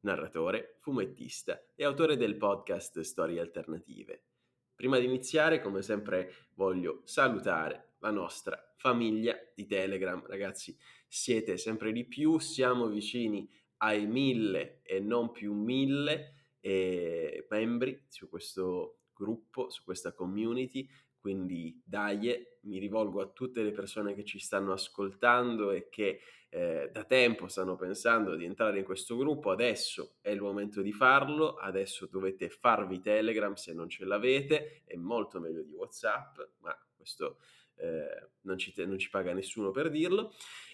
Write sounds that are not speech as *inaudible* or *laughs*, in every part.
narratore, fumettista e autore del podcast Storie Alternative. Prima di iniziare, come sempre, voglio salutare la nostra famiglia di Telegram. Ragazzi, siete sempre di più, siamo vicini ai mille e non più mille eh, membri su questo gruppo, su questa community. Quindi dai, mi rivolgo a tutte le persone che ci stanno ascoltando e che eh, da tempo stanno pensando di entrare in questo gruppo, adesso è il momento di farlo, adesso dovete farvi Telegram se non ce l'avete, è molto meglio di Whatsapp, ma questo eh, non, ci te- non ci paga nessuno per dirlo.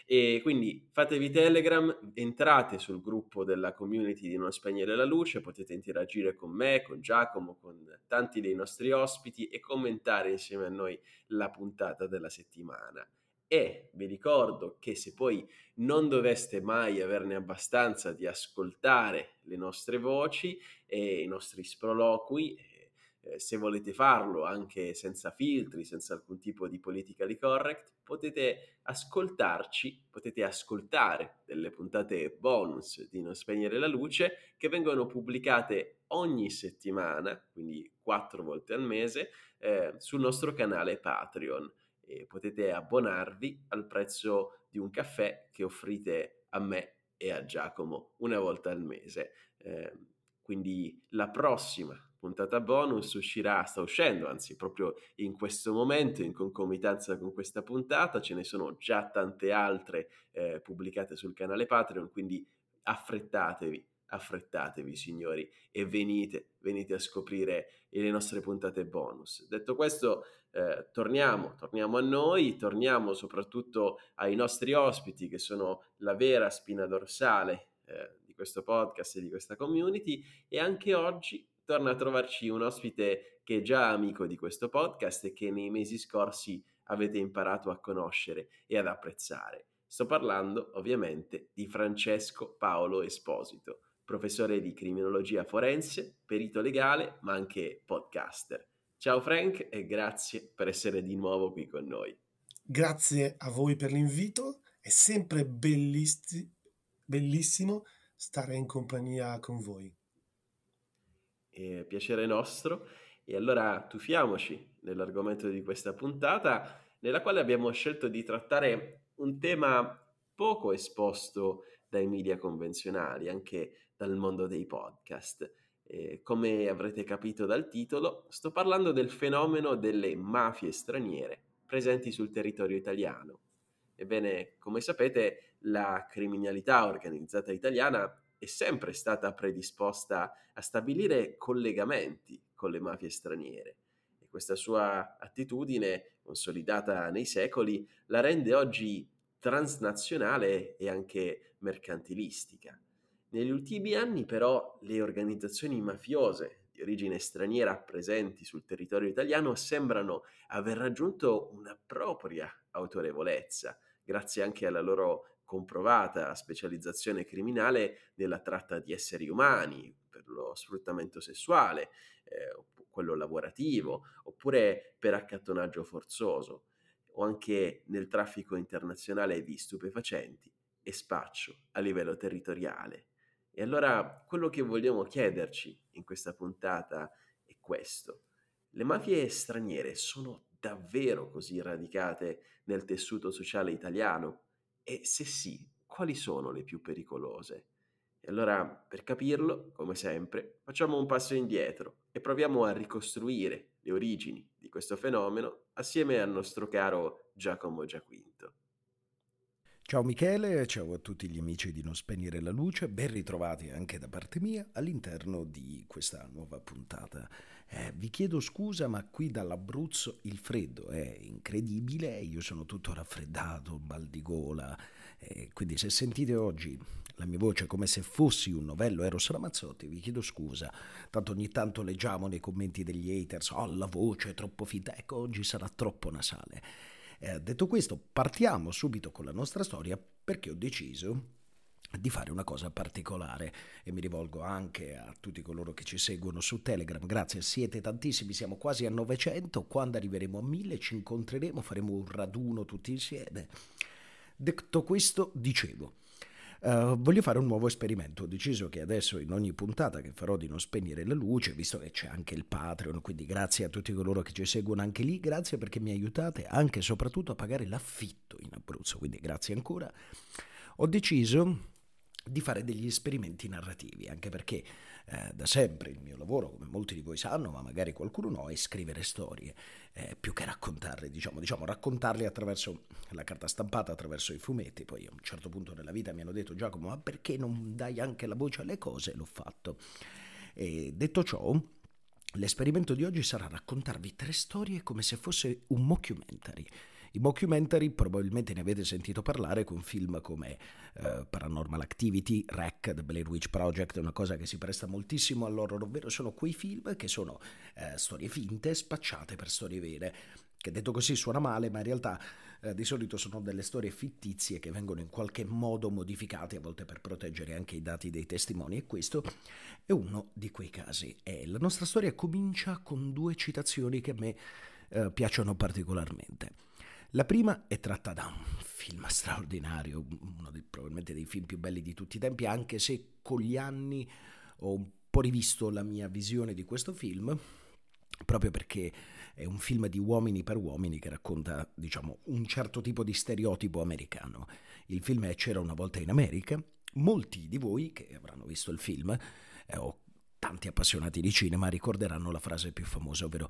E quindi fatevi Telegram, entrate sul gruppo della community di Non Spegnere la Luce, potete interagire con me, con Giacomo, con tanti dei nostri ospiti e commentare insieme a noi la puntata della settimana. E vi ricordo che se poi non doveste mai averne abbastanza di ascoltare le nostre voci e i nostri sproloqui, eh, se volete farlo anche senza filtri, senza alcun tipo di politically correct, potete ascoltarci, potete ascoltare delle puntate bonus di Non Spegnere la Luce che vengono pubblicate ogni settimana, quindi quattro volte al mese, eh, sul nostro canale Patreon e potete abbonarvi al prezzo di un caffè che offrite a me e a Giacomo una volta al mese. Eh, quindi la prossima puntata bonus uscirà, sta uscendo, anzi proprio in questo momento, in concomitanza con questa puntata, ce ne sono già tante altre eh, pubblicate sul canale Patreon, quindi affrettatevi affrettatevi signori e venite, venite a scoprire le nostre puntate bonus. Detto questo, eh, torniamo, torniamo a noi, torniamo soprattutto ai nostri ospiti che sono la vera spina dorsale eh, di questo podcast e di questa community e anche oggi torna a trovarci un ospite che è già amico di questo podcast e che nei mesi scorsi avete imparato a conoscere e ad apprezzare. Sto parlando ovviamente di Francesco Paolo Esposito professore di criminologia forense, perito legale, ma anche podcaster. Ciao Frank e grazie per essere di nuovo qui con noi. Grazie a voi per l'invito, è sempre bellisti- bellissimo stare in compagnia con voi. È piacere nostro e allora tuffiamoci nell'argomento di questa puntata nella quale abbiamo scelto di trattare un tema poco esposto dai media convenzionali, anche dal mondo dei podcast. Eh, come avrete capito dal titolo, sto parlando del fenomeno delle mafie straniere presenti sul territorio italiano. Ebbene, come sapete, la criminalità organizzata italiana è sempre stata predisposta a stabilire collegamenti con le mafie straniere e questa sua attitudine, consolidata nei secoli, la rende oggi transnazionale e anche mercantilistica. Negli ultimi anni però le organizzazioni mafiose di origine straniera presenti sul territorio italiano sembrano aver raggiunto una propria autorevolezza, grazie anche alla loro comprovata specializzazione criminale nella tratta di esseri umani, per lo sfruttamento sessuale, eh, quello lavorativo, oppure per accattonaggio forzoso, o anche nel traffico internazionale di stupefacenti e spaccio a livello territoriale. E allora quello che vogliamo chiederci in questa puntata è questo. Le mafie straniere sono davvero così radicate nel tessuto sociale italiano? E se sì, quali sono le più pericolose? E allora, per capirlo, come sempre, facciamo un passo indietro e proviamo a ricostruire le origini di questo fenomeno assieme al nostro caro Giacomo Giaquinto. Ciao Michele, ciao a tutti gli amici di Non Spegnere la Luce, ben ritrovati anche da parte mia all'interno di questa nuova puntata. Eh, vi chiedo scusa, ma qui dall'Abruzzo il freddo è incredibile, io sono tutto raffreddato, mal di gola E quindi se sentite oggi la mia voce come se fossi un novello Eros Ramazzotti, vi chiedo scusa. Tanto ogni tanto leggiamo nei commenti degli haters, oh la voce è troppo finta, ecco oggi sarà troppo nasale. Eh, detto questo, partiamo subito con la nostra storia perché ho deciso di fare una cosa particolare e mi rivolgo anche a tutti coloro che ci seguono su Telegram. Grazie, siete tantissimi, siamo quasi a 900, quando arriveremo a 1000 ci incontreremo, faremo un raduno tutti insieme. Detto questo, dicevo, Uh, voglio fare un nuovo esperimento. Ho deciso che adesso in ogni puntata che farò di non spegnere la luce, visto che c'è anche il Patreon, quindi grazie a tutti coloro che ci seguono anche lì, grazie perché mi aiutate anche e soprattutto a pagare l'affitto in Abruzzo, quindi grazie ancora. Ho deciso di fare degli esperimenti narrativi, anche perché eh, da sempre il mio lavoro, come molti di voi sanno, ma magari qualcuno no, è scrivere storie, eh, più che raccontarle, diciamo, diciamo, raccontarle attraverso la carta stampata, attraverso i fumetti. Poi a un certo punto nella vita mi hanno detto Giacomo, ma perché non dai anche la voce alle cose? L'ho fatto. E detto ciò, l'esperimento di oggi sarà raccontarvi tre storie come se fosse un mockumentary i mockumentary probabilmente ne avete sentito parlare con film come uh, Paranormal Activity, Wreck, The Blair Witch Project, una cosa che si presta moltissimo all'horror, ovvero sono quei film che sono uh, storie finte spacciate per storie vere che detto così suona male, ma in realtà eh, di solito sono delle storie fittizie che vengono in qualche modo modificate, a volte per proteggere anche i dati dei testimoni, e questo è uno di quei casi. E la nostra storia comincia con due citazioni che a me eh, piacciono particolarmente. La prima è tratta da un film straordinario, uno dei, probabilmente dei film più belli di tutti i tempi, anche se con gli anni ho un po' rivisto la mia visione di questo film, proprio perché è un film di uomini per uomini che racconta, diciamo, un certo tipo di stereotipo americano. Il film è C'era una volta in America. Molti di voi che avranno visto il film, eh, o tanti appassionati di cinema, ricorderanno la frase più famosa, ovvero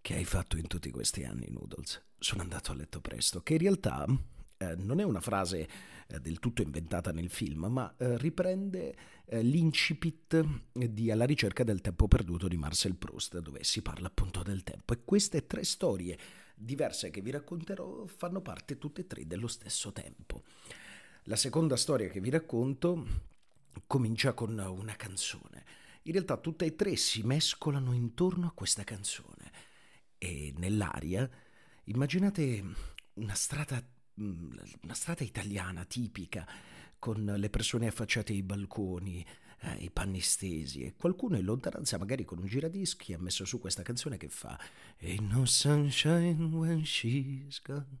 che hai fatto in tutti questi anni, Noodles? Sono andato a letto presto, che in realtà eh, non è una frase eh, del tutto inventata nel film, ma eh, riprende eh, l'incipit di Alla ricerca del tempo perduto di Marcel Proust, dove si parla appunto del tempo. E queste tre storie diverse che vi racconterò fanno parte tutte e tre dello stesso tempo. La seconda storia che vi racconto comincia con una canzone. In realtà tutte e tre si mescolano intorno a questa canzone e nell'aria immaginate una strada, una strada italiana tipica con le persone affacciate ai balconi, eh, i panni stesi e qualcuno in lontananza magari con un giradischi ha messo su questa canzone che fa Ain't no sunshine when she's gone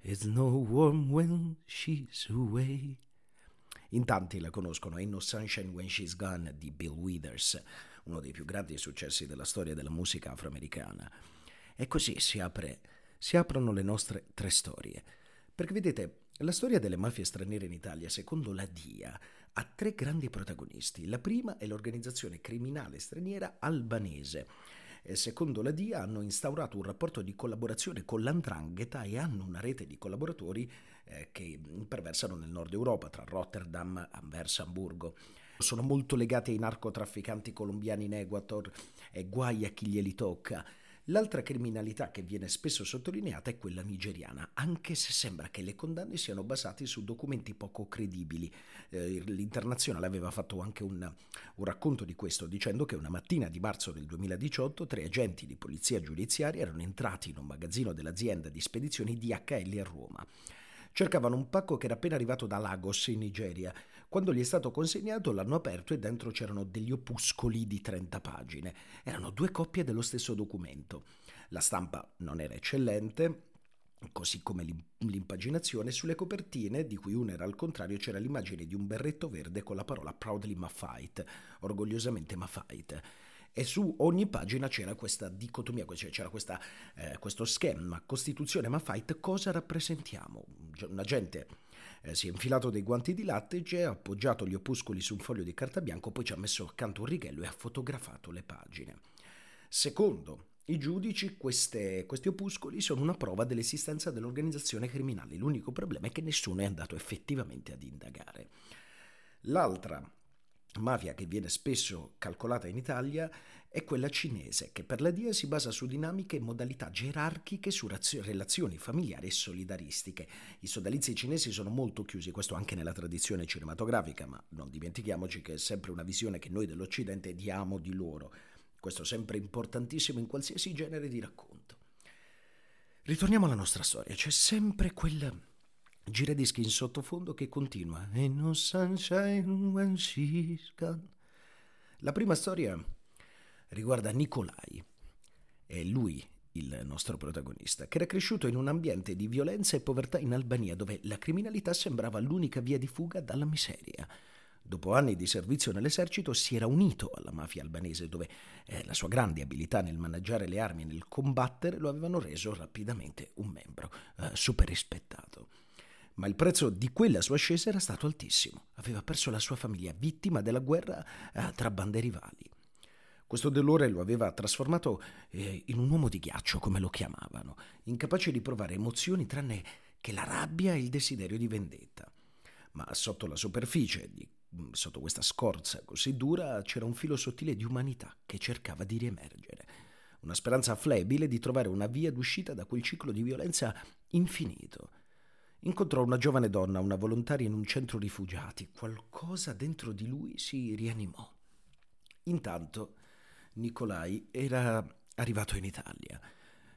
It's no warm when she's away in tanti la conoscono, Ain't No Sunshine When She's Gone di Bill Withers, uno dei più grandi successi della storia della musica afroamericana. E così si, apre, si aprono le nostre tre storie. Perché vedete, la storia delle mafie straniere in Italia, secondo la DIA, ha tre grandi protagonisti. La prima è l'organizzazione criminale straniera albanese. E secondo la DIA hanno instaurato un rapporto di collaborazione con l'Andrangheta e hanno una rete di collaboratori eh, che imperversano nel nord Europa, tra Rotterdam, Anversa, Hamburgo sono molto legati ai narcotrafficanti colombiani in Ecuador e guai a chi glieli tocca. L'altra criminalità che viene spesso sottolineata è quella nigeriana, anche se sembra che le condanne siano basate su documenti poco credibili. Eh, L'Internazionale aveva fatto anche un, un, racconto di questo, dicendo che una mattina di marzo del 2018 tre agenti di polizia giudiziaria erano entrati in un magazzino dell'azienda di spedizioni DHL a Roma. Cercavano un pacco che era appena arrivato da Lagos, in Nigeria. Quando gli è stato consegnato l'hanno aperto e dentro c'erano degli opuscoli di 30 pagine. Erano due coppie dello stesso documento. La stampa non era eccellente, così come l'impaginazione, sulle copertine, di cui una era al contrario, c'era l'immagine di un berretto verde con la parola Proudly Mafite, orgogliosamente Mafite e su ogni pagina c'era questa dicotomia, cioè c'era questa, eh, questo schema, Costituzione ma fight, cosa rappresentiamo? Un agente eh, si è infilato dei guanti di lattice, ha appoggiato gli opuscoli su un foglio di carta bianco, poi ci ha messo accanto un righello e ha fotografato le pagine. Secondo i giudici, queste, questi opuscoli sono una prova dell'esistenza dell'organizzazione criminale. L'unico problema è che nessuno è andato effettivamente ad indagare. L'altra mafia che viene spesso calcolata in Italia è quella cinese, che per la DIA si basa su dinamiche e modalità gerarchiche, su relazioni familiari e solidaristiche. I sodalizi cinesi sono molto chiusi, questo anche nella tradizione cinematografica, ma non dimentichiamoci che è sempre una visione che noi dell'Occidente diamo di loro. Questo è sempre importantissimo in qualsiasi genere di racconto. Ritorniamo alla nostra storia, c'è sempre quel giradischi in sottofondo che continua. E no sunshine when she's gone. La prima storia riguarda Nikolai. È lui il nostro protagonista, che era cresciuto in un ambiente di violenza e povertà in Albania, dove la criminalità sembrava l'unica via di fuga dalla miseria. Dopo anni di servizio nell'esercito si era unito alla mafia albanese, dove eh, la sua grande abilità nel maneggiare le armi e nel combattere lo avevano reso rapidamente un membro eh, super rispettato. Ma il prezzo di quella sua ascesa era stato altissimo. Aveva perso la sua famiglia vittima della guerra eh, tra bande rivali. Questo dolore lo aveva trasformato eh, in un uomo di ghiaccio, come lo chiamavano, incapace di provare emozioni tranne che la rabbia e il desiderio di vendetta. Ma sotto la superficie, di, mm, sotto questa scorza così dura, c'era un filo sottile di umanità che cercava di riemergere. Una speranza flebile di trovare una via d'uscita da quel ciclo di violenza infinito. Incontrò una giovane donna, una volontaria in un centro rifugiati. Qualcosa dentro di lui si rianimò. Intanto Nicolai era arrivato in Italia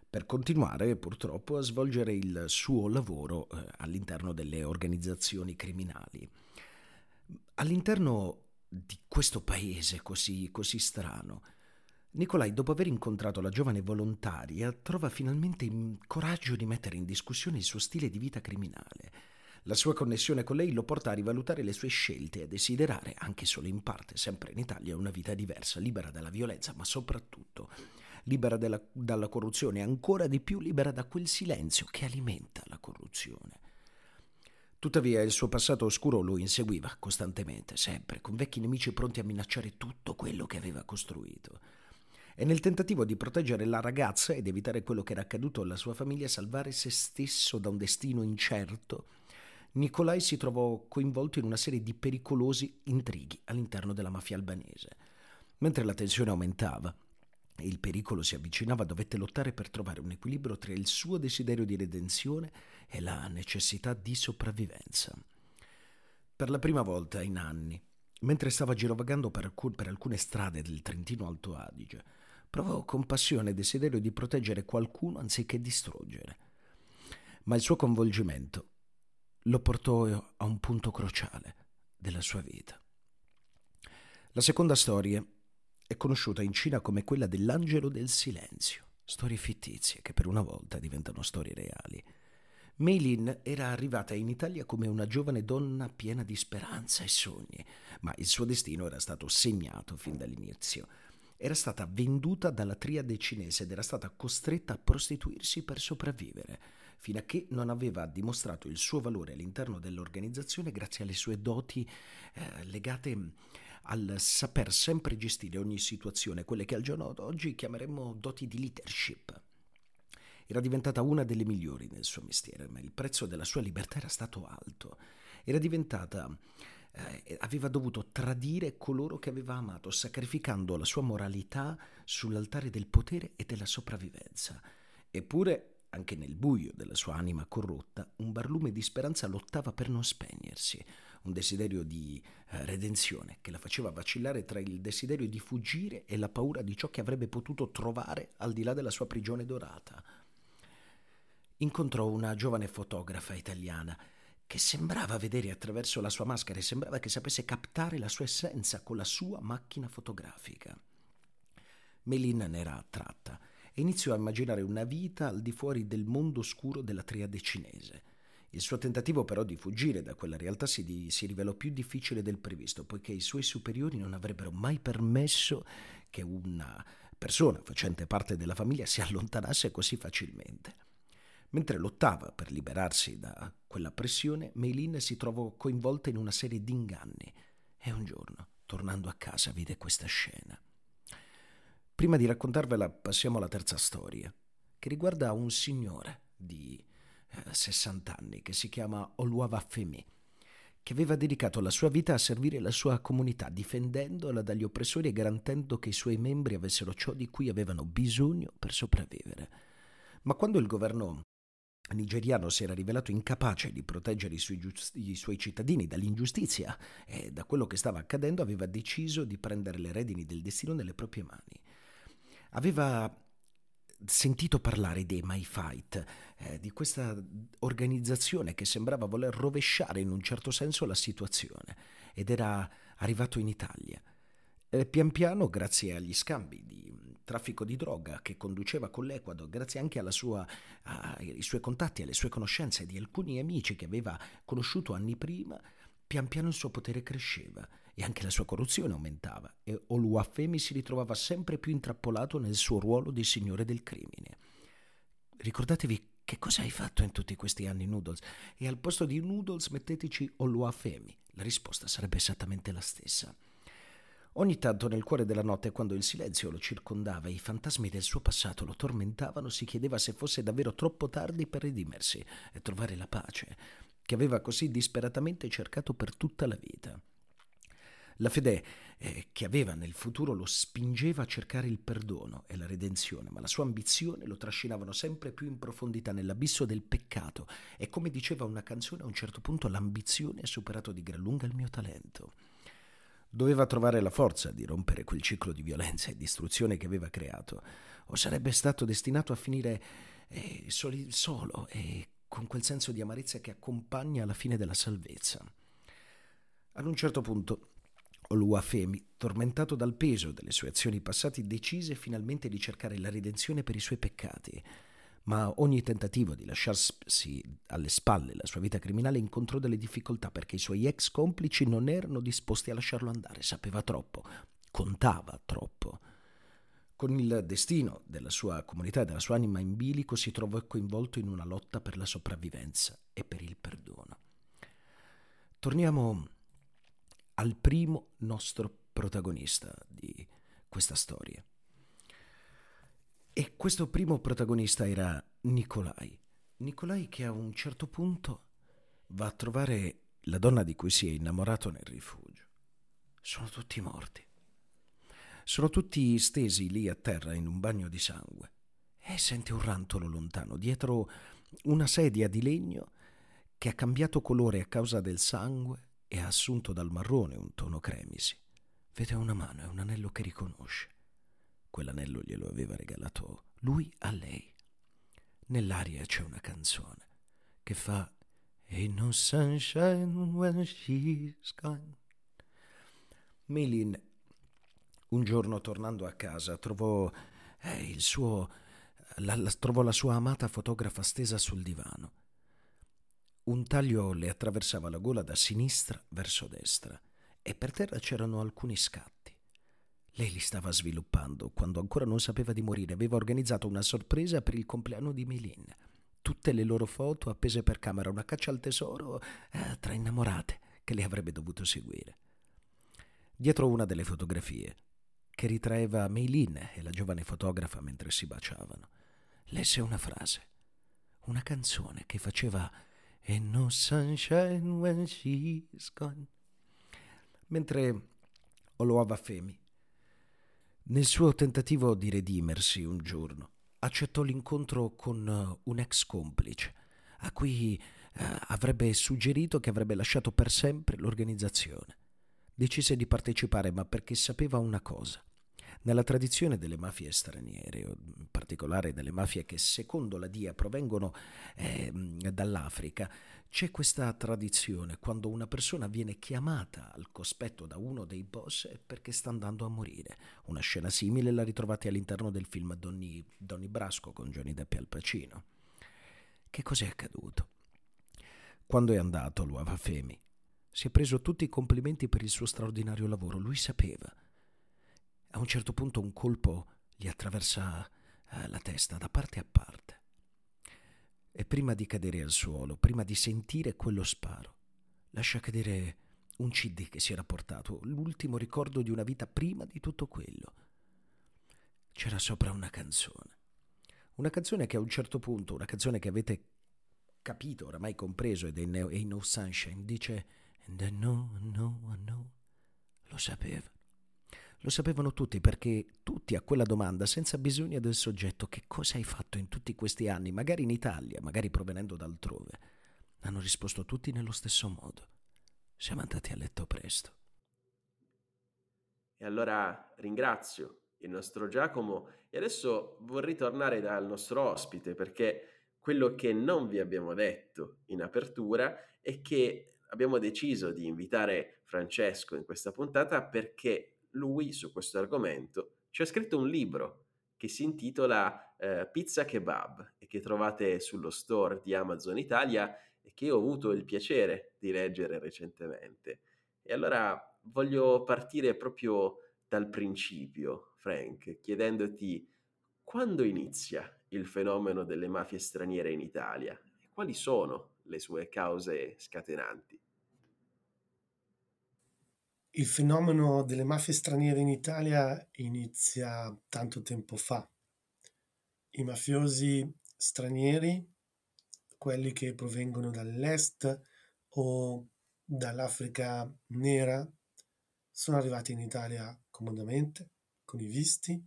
per continuare purtroppo a svolgere il suo lavoro eh, all'interno delle organizzazioni criminali. All'interno di questo paese così, così strano, Nicolai, dopo aver incontrato la giovane volontaria, trova finalmente il coraggio di mettere in discussione il suo stile di vita criminale la sua connessione con lei lo porta a rivalutare le sue scelte e a desiderare, anche solo in parte, sempre in Italia, una vita diversa, libera dalla violenza, ma soprattutto libera della, dalla corruzione ancora di più libera da quel silenzio che alimenta la corruzione. Tuttavia il suo passato oscuro lo inseguiva costantemente, sempre, con vecchi nemici pronti a minacciare tutto quello che aveva costruito. E nel tentativo di proteggere la ragazza ed evitare quello che era accaduto alla sua famiglia, salvare se stesso da un destino incerto, Nicolai si trovò coinvolto in una serie di pericolosi intrighi all'interno della mafia albanese. Mentre la tensione aumentava e il pericolo si avvicinava, dovette lottare per trovare un equilibrio tra il suo desiderio di redenzione e la necessità di sopravvivenza. Per la prima volta in anni, mentre stava girovagando per, alcun, per alcune strade del Trentino Alto Adige, provò compassione e desiderio di proteggere qualcuno anziché distruggere. Ma il suo coinvolgimento lo portò a un punto cruciale della sua vita. La seconda storia è conosciuta in Cina come quella dell'angelo del silenzio, storie fittizie che per una volta diventano storie reali. Mei Lin era arrivata in Italia come una giovane donna piena di speranza e sogni, ma il suo destino era stato segnato fin dall'inizio. Era stata venduta dalla triade cinese ed era stata costretta a prostituirsi per sopravvivere fino a che non aveva dimostrato il suo valore all'interno dell'organizzazione grazie alle sue doti eh, legate al saper sempre gestire ogni situazione, quelle che al giorno d'oggi chiameremmo doti di leadership. Era diventata una delle migliori nel suo mestiere, ma il prezzo della sua libertà era stato alto. Era diventata eh, aveva dovuto tradire coloro che aveva amato, sacrificando la sua moralità sull'altare del potere e della sopravvivenza. Eppure anche nel buio della sua anima corrotta, un barlume di speranza lottava per non spegnersi, un desiderio di eh, redenzione che la faceva vacillare tra il desiderio di fuggire e la paura di ciò che avrebbe potuto trovare al di là della sua prigione dorata. Incontrò una giovane fotografa italiana che sembrava vedere attraverso la sua maschera e sembrava che sapesse captare la sua essenza con la sua macchina fotografica. Melin ne era attratta e iniziò a immaginare una vita al di fuori del mondo oscuro della triade cinese. Il suo tentativo però di fuggire da quella realtà si, si, rivelò più difficile del previsto, poiché i suoi superiori non avrebbero mai permesso che una persona facente parte della famiglia si *laughs* allontanasse così facilmente. Mentre lottava per liberarsi da quella pressione, Meilin si trovò coinvolta in una serie di inganni e un giorno, tornando a casa, vide questa scena. Prima di raccontarvela passiamo alla terza storia, che riguarda un signore di eh, 60 anni che si chiama Oluava Femi, che aveva dedicato la sua vita a servire la sua comunità, difendendola dagli oppressori e garantendo che i suoi membri avessero ciò di cui avevano bisogno per sopravvivere. Ma quando il governo nigeriano si era rivelato incapace di proteggere i suoi, giust- i suoi, cittadini dall'ingiustizia e da quello che stava accadendo, aveva deciso di prendere le redini del destino nelle proprie mani. Aveva sentito parlare dei My Fight, eh, di questa organizzazione che sembrava voler rovesciare in un certo senso la situazione ed era arrivato in Italia. Eh, pian piano, grazie agli scambi di traffico di droga che conduceva con l'Ecuador, grazie anche sua, ai suoi contatti, alle sue conoscenze di alcuni amici che aveva conosciuto anni prima, pian piano il suo potere cresceva e anche la sua corruzione aumentava e Oluwafemi si ritrovava sempre più intrappolato nel suo ruolo di signore del crimine. Ricordatevi che cosa hai fatto in tutti questi anni, Noodles? E al posto di Noodles metteteci Oluwafemi. La risposta sarebbe esattamente la stessa. Ogni tanto nel cuore della notte, quando il silenzio lo circondava e i fantasmi del suo passato lo tormentavano, si chiedeva se fosse davvero troppo tardi per redimersi e trovare la pace, che aveva così disperatamente cercato per tutta la vita. La fede eh, che aveva nel futuro lo spingeva a cercare il perdono e la redenzione, ma la sua ambizione lo trascinavano sempre più in profondità nell'abisso del peccato e come diceva una canzone a un certo punto l'ambizione ha superato di gran lunga il mio talento. Doveva trovare la forza di rompere quel ciclo di violenza e distruzione che aveva creato, o sarebbe stato destinato a finire eh, soli, solo e con quel senso di amarezza che accompagna la fine della salvezza. Ad un certo punto, Oluwafemi, tormentato dal peso delle sue azioni passate, decise finalmente di cercare la redenzione per i suoi peccati ma ogni tentativo di lasciarsi alle spalle la sua vita criminale incontrò delle difficoltà perché i suoi ex complici non erano disposti a lasciarlo andare, sapeva troppo, contava troppo. Con il destino della sua comunità e della sua anima in bilico si trovò coinvolto in una lotta per la sopravvivenza e per il perdono. Torniamo al primo nostro protagonista di questa storia. E questo primo protagonista era Nicolai. Nicolai che a un certo punto va a trovare la donna di cui si è innamorato nel rifugio. Sono tutti morti. Sono tutti stesi lì a terra in un bagno di sangue. E sente un rantolo lontano, dietro una sedia di legno che ha cambiato colore a causa del sangue e ha assunto dal marrone un tono cremisi. Vede una mano e un anello che riconosce. Quell'anello glielo aveva regalato lui a lei. Nell'aria c'è una canzone che fa Ain't no sunshine when she's gone. Milin, un giorno tornando a casa, trovò eh, il suo la, la, trovò la sua amata fotografa stesa sul divano. Un taglio le attraversava la gola da sinistra verso destra e per terra c'erano alcuni scatti. Lei li stava sviluppando quando ancora non sapeva di morire. Aveva organizzato una sorpresa per il compleanno di Melin. Tutte le loro foto appese per camera, una caccia al tesoro eh, tra innamorate che lei avrebbe dovuto seguire. Dietro una delle fotografie, che ritraeva Meilin e la giovane fotografa mentre si baciavano, lesse una frase, una canzone che faceva And no sunshine when she's gone. Mentre Oloava Femi nel suo tentativo di redimersi un giorno, accettò l'incontro con eh, un ex complice, a cui eh, avrebbe suggerito che avrebbe lasciato per sempre l'organizzazione. Decise di partecipare, ma perché sapeva una cosa. Nella tradizione delle mafie straniere, in particolare delle mafie che secondo la DIA provengono eh, dall'Africa, c'è questa tradizione quando una persona viene chiamata al cospetto da uno dei boss perché sta andando a morire. Una scena simile la ritrovate all'interno del film Donny, Donny Brasco con Johnny Depp e Al Pacino. Che cos'è accaduto? Quando è andato l'Uava Femi, si è preso tutti i complimenti per il suo straordinario lavoro. Lui sapeva. A un certo punto un colpo gli attraversa eh, la testa da parte a parte e prima di cadere al suolo, prima di sentire quello sparo, lascia cadere un CD che si era portato, l'ultimo ricordo di una vita prima di tutto quello. C'era sopra una canzone. Una canzone che a un certo punto, una canzone che avete capito, oramai compreso, ed è No Sunshine, dice And I know, I. Lo sapeva. Lo sapevano tutti perché tutti a quella domanda, senza bisogno del soggetto, che cosa hai fatto in tutti questi anni, magari in Italia, magari provenendo da altrove, hanno risposto tutti nello stesso modo. Siamo andati a letto presto. E allora ringrazio il nostro Giacomo e adesso vorrei tornare dal nostro ospite perché quello che non vi abbiamo detto in apertura è che abbiamo deciso di invitare Francesco in questa puntata perché lui su questo argomento ci ha scritto un libro che si intitola eh, Pizza Kebab e che trovate sullo store di Amazon Italia e che ho avuto il piacere di leggere recentemente. E allora voglio partire proprio dal principio, Frank, chiedendoti quando inizia il fenomeno delle mafie straniere in Italia e quali sono le sue cause scatenanti. Il fenomeno delle mafie straniere in Italia inizia tanto tempo fa. I mafiosi stranieri, quelli che provengono dall'est o dall'Africa nera, sono arrivati in Italia comodamente, con i visti,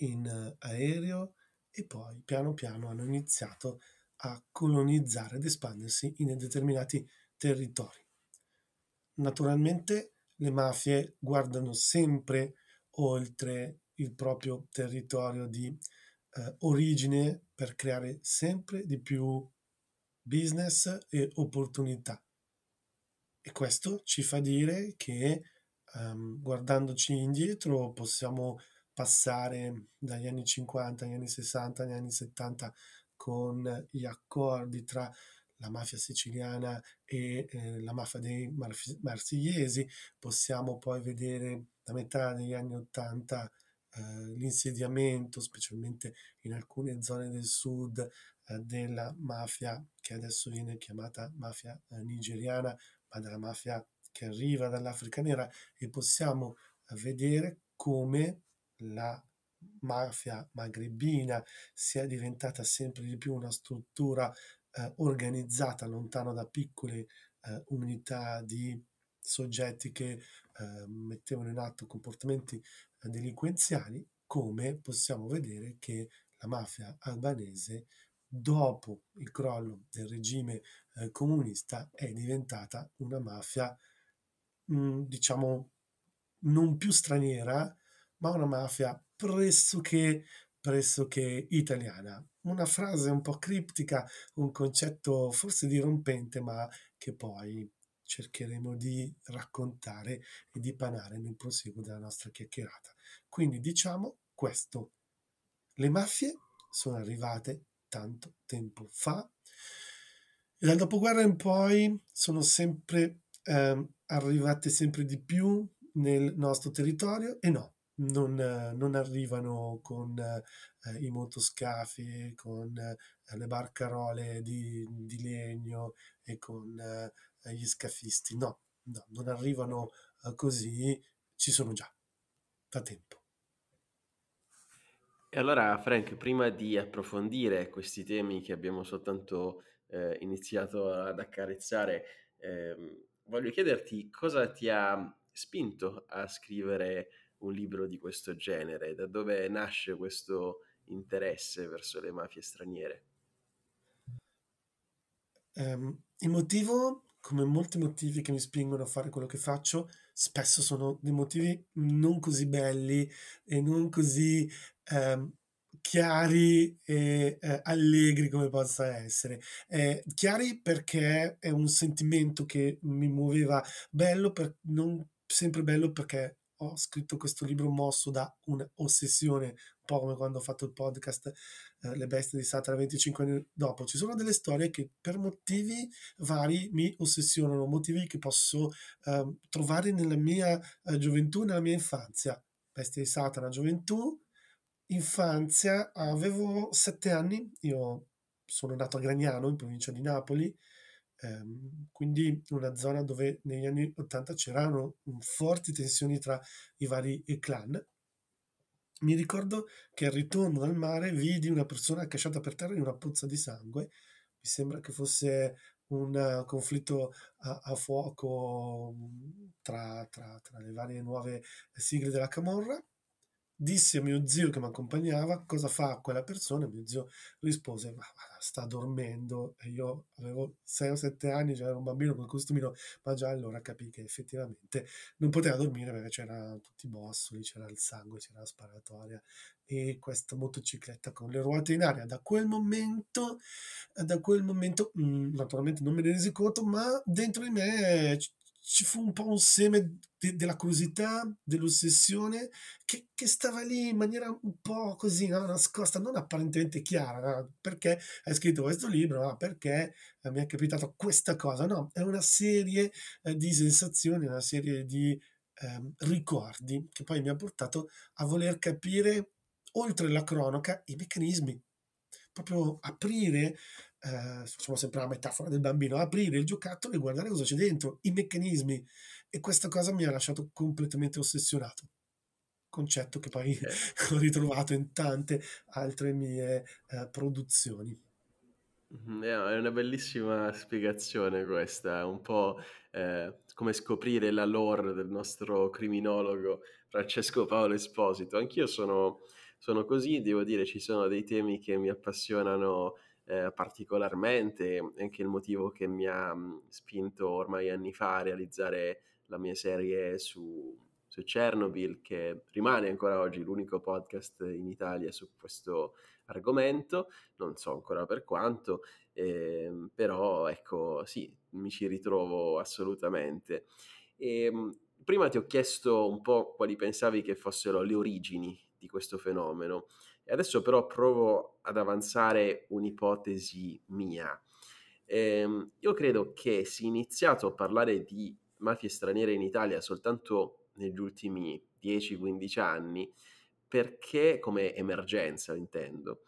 in aereo e poi piano piano hanno iniziato a colonizzare ed espandersi in determinati territori. Naturalmente le mafie guardano sempre oltre il proprio territorio di eh, origine per creare sempre di più business e opportunità. E questo ci fa dire che um, guardandoci indietro possiamo passare dagli anni 50 agli anni 60 agli anni 70 con gli accordi tra la mafia siciliana e eh, la mafia dei marf- marsigliesi, possiamo poi vedere da metà degli anni Ottanta eh, l'insediamento, specialmente in alcune zone del sud, eh, della mafia che adesso viene chiamata mafia eh, nigeriana, ma della mafia che arriva dall'Africa nera e possiamo vedere come la mafia magrebina sia diventata sempre di più una struttura eh, organizzata lontano da piccole eh, unità di soggetti che eh, mettevano in atto comportamenti eh, delinquenziali, come possiamo vedere che la mafia albanese dopo il crollo del regime eh, comunista è diventata una mafia mh, mm, diciamo non più straniera ma una mafia pressoché pressoché italiana. Una frase un po' criptica, un concetto forse dirompente, ma che poi cercheremo di raccontare e di panare nel proseguo della nostra chiacchierata. Quindi diciamo questo. Le mafie sono arrivate tanto tempo fa e dal dopoguerra in poi sono sempre eh, arrivate sempre di più nel nostro territorio e no, non, non arrivano con eh, i motoscafi, con eh, le barcarole di, di, legno e con eh, gli scafisti. No, no, non arrivano eh, così, ci sono già da tempo. E allora, Frank, prima di approfondire questi temi che abbiamo soltanto eh, iniziato ad accarezzare, ehm, voglio chiederti cosa ti ha spinto a scrivere un libro di questo genere? Da dove nasce questo interesse verso le mafie straniere? Um, il motivo, come molti motivi che mi spingono a fare quello che faccio, spesso sono dei motivi non così belli e non così um, chiari e eh, allegri come possa essere. Eh, chiari perché è un sentimento che mi muoveva bello, per, non sempre bello perché ho scritto questo libro mosso da un'ossessione, un po' come quando ho fatto il podcast eh, Le bestie di Satana 25 anni dopo. Ci sono delle storie che per motivi vari mi ossessionano, motivi che posso eh, trovare nella mia eh, gioventù, nella mia infanzia. Bestie di Satana, gioventù, infanzia, avevo sette anni, io sono nato a Gragnano, in provincia di Napoli, Ehm, quindi una zona dove negli anni 80 c'erano forti tensioni tra i vari clan. Mi ricordo che al ritorno dal mare vidi una persona cacciata per terra in una pozza di sangue. Mi sembra che fosse un conflitto a, a fuoco tra, tra, tra, le varie nuove sigle della Camorra Dissi a mio zio che mi accompagnava cosa fa quella persona mio zio rispose ma, ma sta dormendo e io avevo 6 o 7 anni, c'era un bambino con il costumino, ma già allora capì che effettivamente non poteva dormire perché c'erano tutti i bossoli, c'era il sangue, c'era la sparatoria e questa motocicletta con le ruote in aria. Da quel momento, da quel momento, mh, mm, naturalmente non me ne resi conto, ma dentro di me ci fu un po' un seme de- della curiosità, dell'ossessione, che, che, stava lì in maniera un po' così, no? nascosta, non apparentemente chiara. No? Perché hai scritto questo libro? No? Perché eh, mi è capitato questa cosa? No, è una serie eh, di sensazioni, una serie di eh, ricordi che poi mi ha portato a voler capire, oltre la cronaca, i meccanismi. Proprio aprire eh, facciamo sempre la metafora del bambino, aprire il giocattolo e guardare cosa c'è dentro, i meccanismi. E questa cosa mi ha lasciato completamente ossessionato. Concetto che poi *laughs* ho ritrovato in tante altre mie eh, produzioni. Mm-hmm, è una bellissima spiegazione questa, un po' eh, come scoprire la lore del nostro criminologo Francesco Paolo Esposito. Anch'io sono, sono così, devo dire, ci sono dei temi che mi appassionano eh, particolarmente, anche il motivo che mi ha mh, spinto ormai anni fa a realizzare la mia serie su, su Chernobyl, che rimane ancora oggi l'unico podcast in Italia su questo argomento, non so ancora per quanto, eh, però ecco sì, mi ci ritrovo assolutamente. E, ehm, prima ti ho chiesto un po' quali pensavi che fossero le origini di questo fenomeno. E adesso però provo ad avanzare un'ipotesi mia. Eh, io credo che si è iniziato a parlare di mafie straniere in Italia soltanto negli ultimi 10-15 anni perché, come emergenza intendo,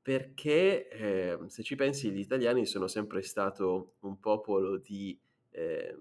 perché eh, se ci pensi gli italiani sono sempre stato un popolo di eh,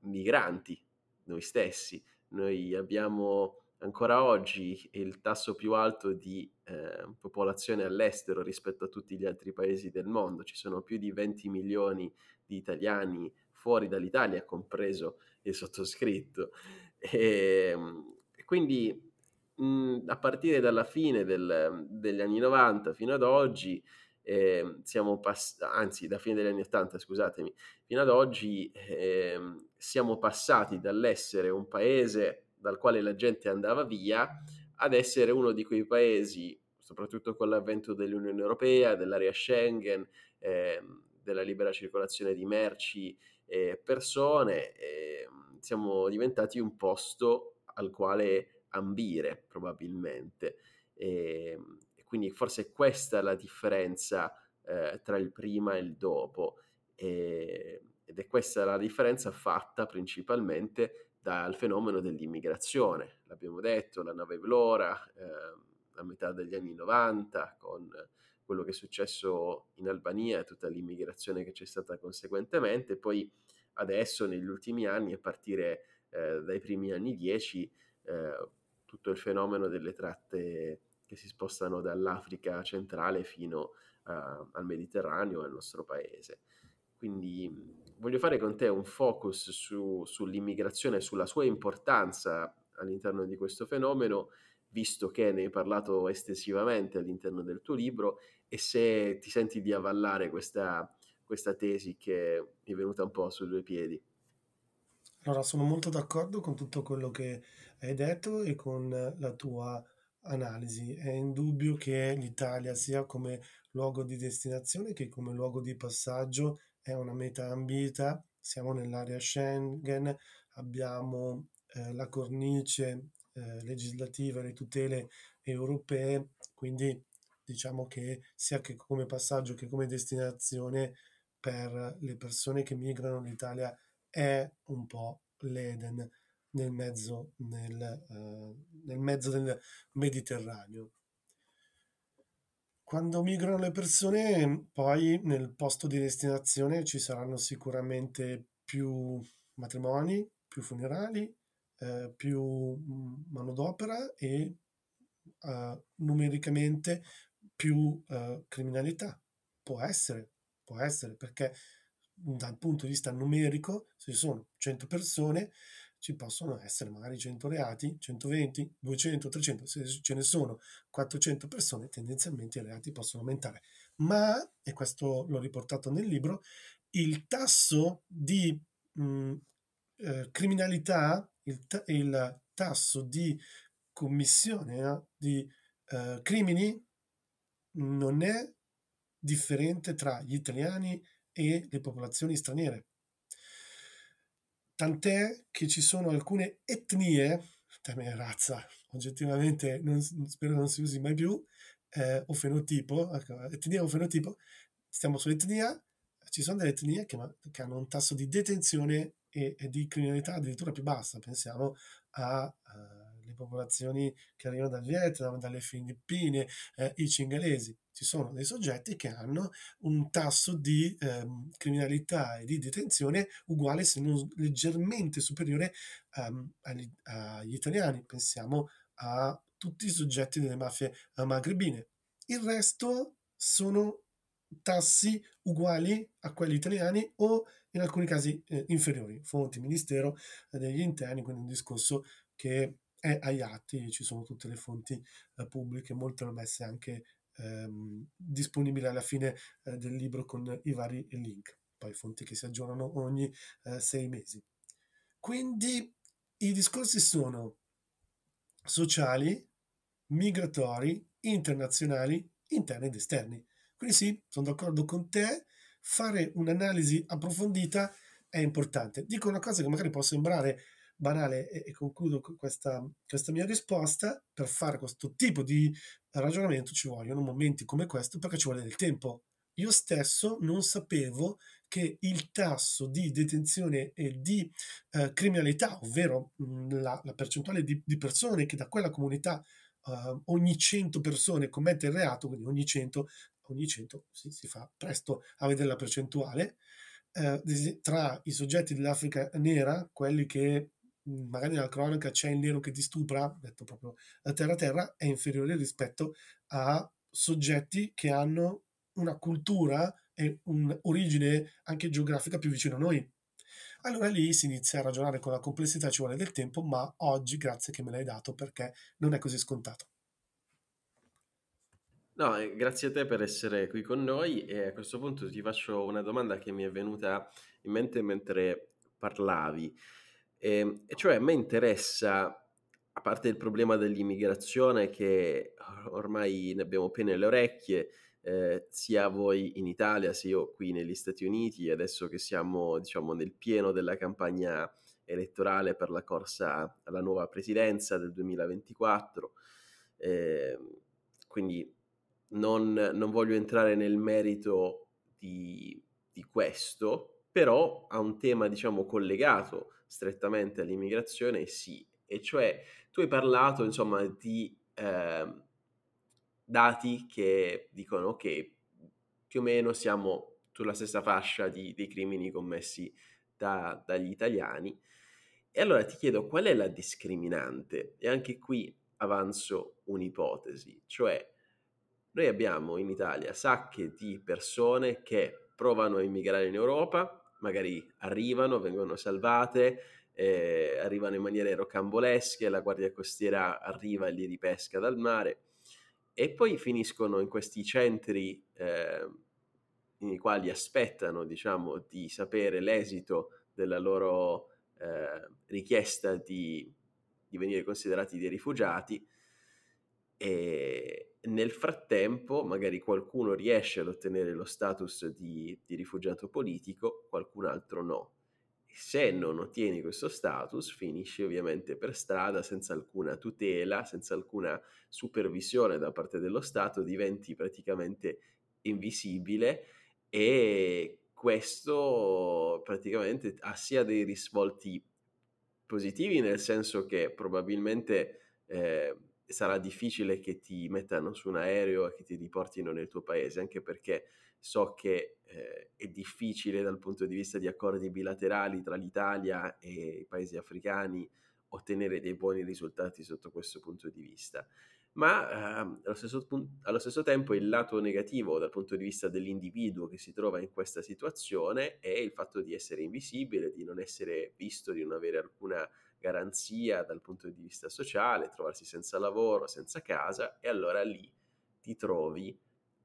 migranti, noi stessi, noi abbiamo ancora oggi il tasso più alto di eh, popolazione all'estero rispetto a tutti gli altri paesi del mondo. Ci sono più di 20 milioni di italiani fuori dall'Italia, compreso il sottoscritto. E, ehm, quindi mh, a partire dalla fine del, degli anni 90 fino ad oggi, eh, siamo passati, anzi da fine degli anni 80, scusatemi, fino ad oggi eh, siamo passati dall'essere un paese dal quale la gente andava via ad essere uno di quei paesi, soprattutto con l'avvento dell'Unione Europea, dell'area Schengen, eh, della libera circolazione di merci e persone, eh, siamo diventati un posto al quale ambire probabilmente. E, e quindi forse questa è la differenza eh, tra il prima e il dopo. E, ed è questa la differenza fatta principalmente dal fenomeno dell'immigrazione. L'abbiamo detto, la nave Vlora eh, a metà degli anni 90 con quello che è successo in Albania e tutta l'immigrazione che c'è stata conseguentemente, poi adesso negli ultimi anni, a partire eh, dai primi anni 10, eh, tutto il fenomeno delle tratte che si spostano dall'Africa centrale fino a, al Mediterraneo, al nostro paese. Quindi voglio fare con te un focus su, sull'immigrazione e sulla sua importanza all'interno di questo fenomeno, visto che ne hai parlato estensivamente all'interno del tuo libro e se ti senti di avvallare questa, questa tesi che è venuta un po' su due piedi. Allora, sono molto d'accordo con tutto quello che hai detto e con la tua analisi. È indubbio che l'Italia sia come luogo di destinazione che come luogo di passaggio è una meta ambita, siamo nell'area Schengen, abbiamo eh, la cornice eh, legislativa le tutele europee, quindi diciamo che sia che come passaggio che come destinazione per le persone che migrano l'Italia è un po' l'Eden nel mezzo, nel, uh, nel mezzo del Mediterraneo. Quando migrano le persone, poi nel posto di destinazione ci saranno sicuramente più matrimoni, più funerali, eh, più mm, manodopera e eh, numericamente più eh, criminalità. Può essere, può essere, perché dal punto di vista numerico, se ci sono 100 persone, ci possono essere magari 100 reati, 120, 200, 300, se ce ne sono 400 persone, tendenzialmente i reati possono aumentare. Ma, e questo l'ho riportato nel libro, il tasso di mh, eh, criminalità, il, ta- il, tasso di commissione eh, di eh, crimini non è differente tra gli italiani e le popolazioni straniere. Tant'è che ci sono alcune etnie, termine razza, oggettivamente non, spero non si usi mai più, eh, o fenotipo, ecco, etnia o fenotipo, stiamo sull'etnia, ci sono delle etnie che, che hanno un tasso di detenzione e, e, di criminalità addirittura più bassa, pensiamo a... Uh, popolazioni che arrivano dal Vietnam, dalle Filippine, eh, i cingalesi. Ci sono dei soggetti che hanno un tasso di ehm, criminalità e di detenzione uguale, se non leggermente superiore um, agli, agli, italiani. Pensiamo a tutti i soggetti delle mafie magrebine. Il resto sono tassi uguali a quelli italiani o in alcuni casi eh, inferiori, fonti Ministero degli Interni, quindi un discorso che è agli atti, ci sono tutte le fonti eh, pubbliche, molte hanno messe anche ehm, disponibili alla fine eh, del libro con i vari link, poi fonti che si aggiornano ogni eh, sei mesi. Quindi i discorsi sono sociali, migratori, internazionali, interni ed esterni. Quindi sì, sono d'accordo con te, fare un'analisi approfondita è importante. Dico una cosa che magari può sembrare banale e, e concludo questa, questa, mia risposta, per fare questo tipo di ragionamento ci vogliono momenti come questo perché ci vuole del tempo. Io stesso non sapevo che il tasso di detenzione e di eh, criminalità, ovvero mh, la, la, percentuale di, di, persone che da quella comunità uh, ogni 100 persone commette il reato, quindi ogni 100, ogni 100 sì, si fa presto a vedere la percentuale, eh, tra i soggetti dell'Africa nera, quelli che magari nella cronaca c'è il nero che ti stupra, detto proprio a terra terra, è inferiore rispetto a soggetti che hanno una cultura e un'origine anche geografica più vicino a noi. Allora lì si inizia a ragionare con la complessità, ci vuole del tempo, ma oggi grazie che me l'hai dato perché non è così scontato. No, grazie a te per essere qui con noi e a questo punto ti faccio una domanda che mi è venuta in mente mentre parlavi. E, e cioè a me interessa, a parte il problema dell'immigrazione che ormai ne abbiamo appena le orecchie, eh, sia voi in Italia sia io qui negli Stati Uniti, adesso che siamo diciamo nel pieno della campagna elettorale per la corsa alla nuova presidenza del 2024. Eh, quindi non, non, voglio entrare nel merito di, di questo, però ha un tema diciamo collegato strettamente all'immigrazione, sì. E cioè tu hai parlato insomma di eh, dati che dicono che più o meno siamo sulla stessa fascia di, dei crimini commessi da, dagli italiani. E allora ti chiedo qual è la discriminante? E anche qui avanzo un'ipotesi, cioè noi abbiamo in Italia sacche di persone che provano a immigrare in Europa, magari arrivano, vengono salvate, eh, arrivano in maniere rocambolesche, la guardia costiera arriva e li ripesca dal mare e poi finiscono in questi centri eh, i quali aspettano, diciamo, di sapere l'esito della loro eh, richiesta di, di venire considerati dei rifugiati e nel frattempo magari qualcuno riesce ad ottenere lo status di, di rifugiato politico, qualcun altro no. Se non ottieni questo status, finisci ovviamente per strada senza alcuna tutela, senza alcuna supervisione da parte dello Stato, diventi praticamente invisibile e questo praticamente ha sia dei risvolti positivi, nel senso che probabilmente eh, sarà difficile che ti mettano su un aereo e che ti riportino nel tuo paese, anche perché so che eh, è difficile dal punto di vista di accordi bilaterali tra l'Italia e i paesi africani ottenere dei buoni risultati sotto questo punto di vista. ma ehm, allo, stesso, allo, stesso, tempo il lato negativo dal punto di vista dell'individuo che si trova in questa situazione è il fatto di essere invisibile, di non essere visto, di non avere alcuna garanzia dal punto di vista sociale, trovarsi senza lavoro, senza casa e allora lì ti trovi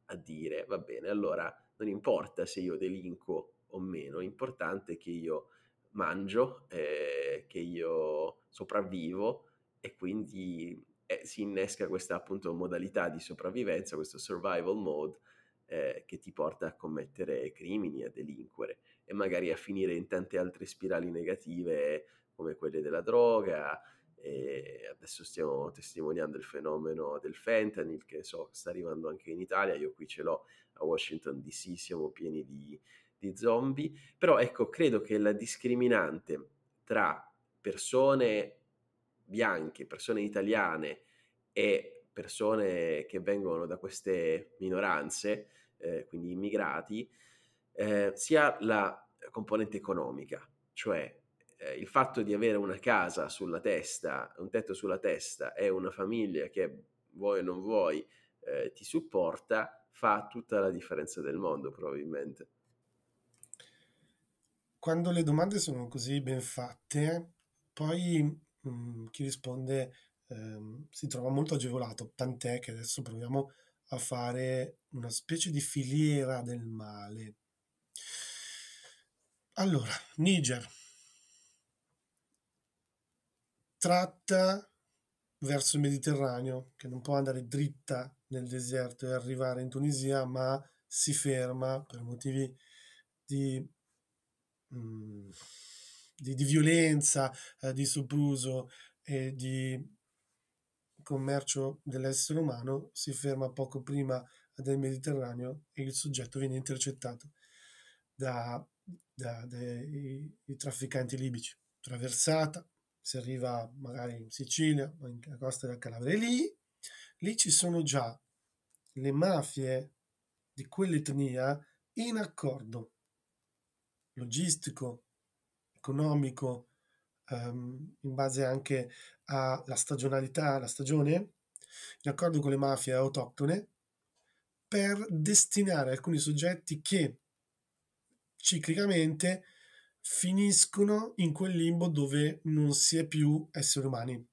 a dire va bene, allora non importa se io delinco o meno, l'importante è che io mangio, eh, che io sopravvivo e quindi eh, si innesca questa appunto modalità di sopravvivenza, questo survival mode eh, che ti porta a commettere crimini, a delinquere e magari a finire in tante altre spirali negative come quelle della droga. E adesso stiamo testimoniando il fenomeno del fentanyl che so sta arrivando anche in Italia, io qui ce l'ho a Washington DC, siamo pieni di, di zombie, però ecco, credo che la discriminante tra persone bianche, persone italiane e persone che vengono da queste minoranze, eh, quindi immigrati, eh, sia la componente economica, cioè eh, il fatto di avere una casa sulla testa, un tetto sulla testa e una famiglia che vuoi o non vuoi eh, ti supporta, fa tutta la differenza del mondo probabilmente. Quando le domande sono così ben fatte, poi mh, mm, chi risponde ehm, si trova molto agevolato, tant'è che adesso proviamo a fare una specie di filiera del male. Allora, Niger tratta verso il Mediterraneo, che non può andare dritta nel deserto e arrivare in Tunisia, ma si ferma per motivi di, mm, di, di violenza, eh, di sopruso e di commercio dell'essere umano, si ferma poco prima del Mediterraneo e il soggetto viene intercettato da, da, dai trafficanti libici. Traversata, si arriva magari in Sicilia in costa del Calabria, lì, lì ci sono già le mafie di quell'etnia in accordo. Logistico, economico, um, in base anche alla stagionalità, alla stagione, in accordo con le mafie autoctone, per destinare alcuni soggetti che ciclicamente finiscono in quel limbo dove non si è più esseri umani.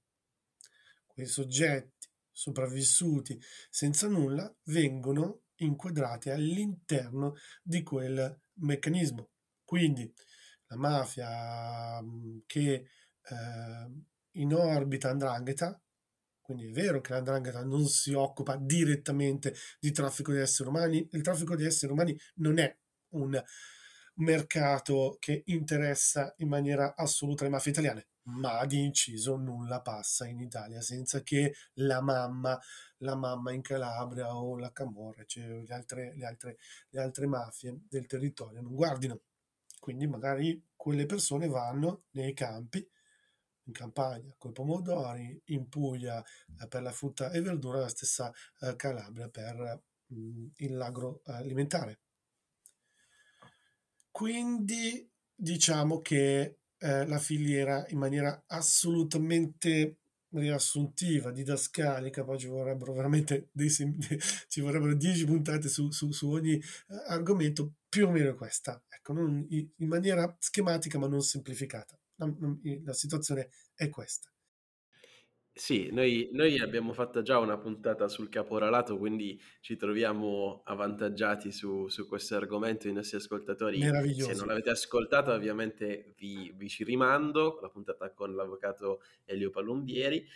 Quei soggetti sopravvissuti senza nulla vengono inquadrati all'interno di quel meccanismo. Quindi la mafia mm, che eh, in orbita Andrangheta, quindi è vero che l'Andrangheta non si occupa direttamente di traffico di esseri umani, il traffico di esseri umani non è un mercato che interessa in maniera assoluta le mafie italiane, ma di inciso nulla passa in Italia senza che la mamma, la mamma in Calabria o la Camorra, cioè le altre, le, altre, le altre mafie del territorio non guardino. Quindi magari quelle persone vanno nei campi, in campagna con i pomodori, in Puglia eh, per la frutta e verdura, la stessa eh, Calabria per mm, l'agroalimentare. Quindi diciamo che eh, la filiera in maniera assolutamente riassuntiva, didascalica, poi ci vorrebbero veramente dei, *laughs* ci vorrebbero 10 puntate su, su, su ogni eh, argomento, più o meno questa, ecco, non, in maniera schematica ma non semplificata. La, la situazione è questa. Sì, noi, noi abbiamo fatto già una puntata sul caporalato, quindi ci troviamo avvantaggiati su, su questo argomento. I nostri ascoltatori, se non l'avete ascoltata, ovviamente vi, vi ci rimando, la puntata con l'avvocato Elio Palumbieri.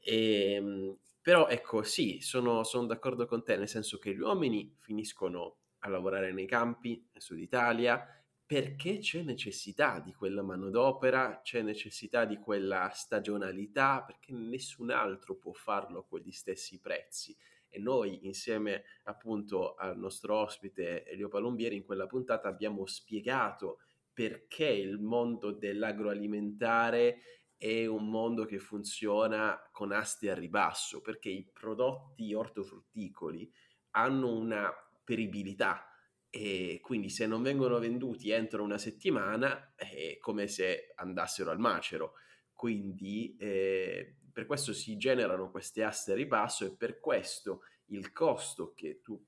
E, ehm, però ecco, sì, sono, sono d'accordo con te, nel senso che gli uomini finiscono a lavorare nei campi nel sud Italia perché c'è necessità di quella manodopera, c'è necessità di quella stagionalità, perché nessun altro può farlo a quegli stessi prezzi. E noi, insieme appunto al nostro ospite Elio Palombieri, in quella puntata abbiamo spiegato perché il mondo dell'agroalimentare è un mondo che funziona con aste a ribasso, perché i prodotti ortofrutticoli hanno una peribilità e quindi se non vengono venduti entro una settimana è come se andassero al macero. Quindi eh, per questo si generano queste aste ribasso e per questo il costo che tu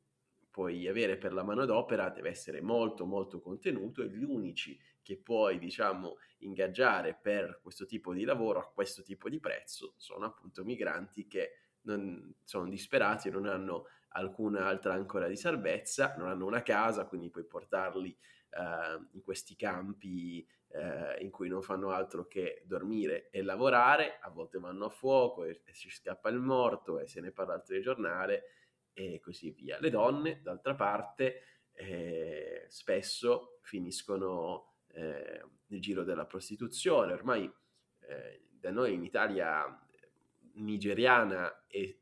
puoi avere per la manodopera deve essere molto molto contenuto e gli unici che puoi diciamo ingaggiare per questo tipo di lavoro a questo tipo di prezzo sono appunto migranti che non, sono disperati, non hanno alcuna altra ancora di salvezza, non hanno una casa, quindi puoi portarli uh, in questi campi uh, in cui non fanno altro che dormire e lavorare, a volte vanno a fuoco e, e si scappa il morto e se ne parla al telegiornale e così via. Le donne, d'altra parte, eh, spesso finiscono eh, nel giro della prostituzione. Ormai eh, da noi in Italia nigeriana è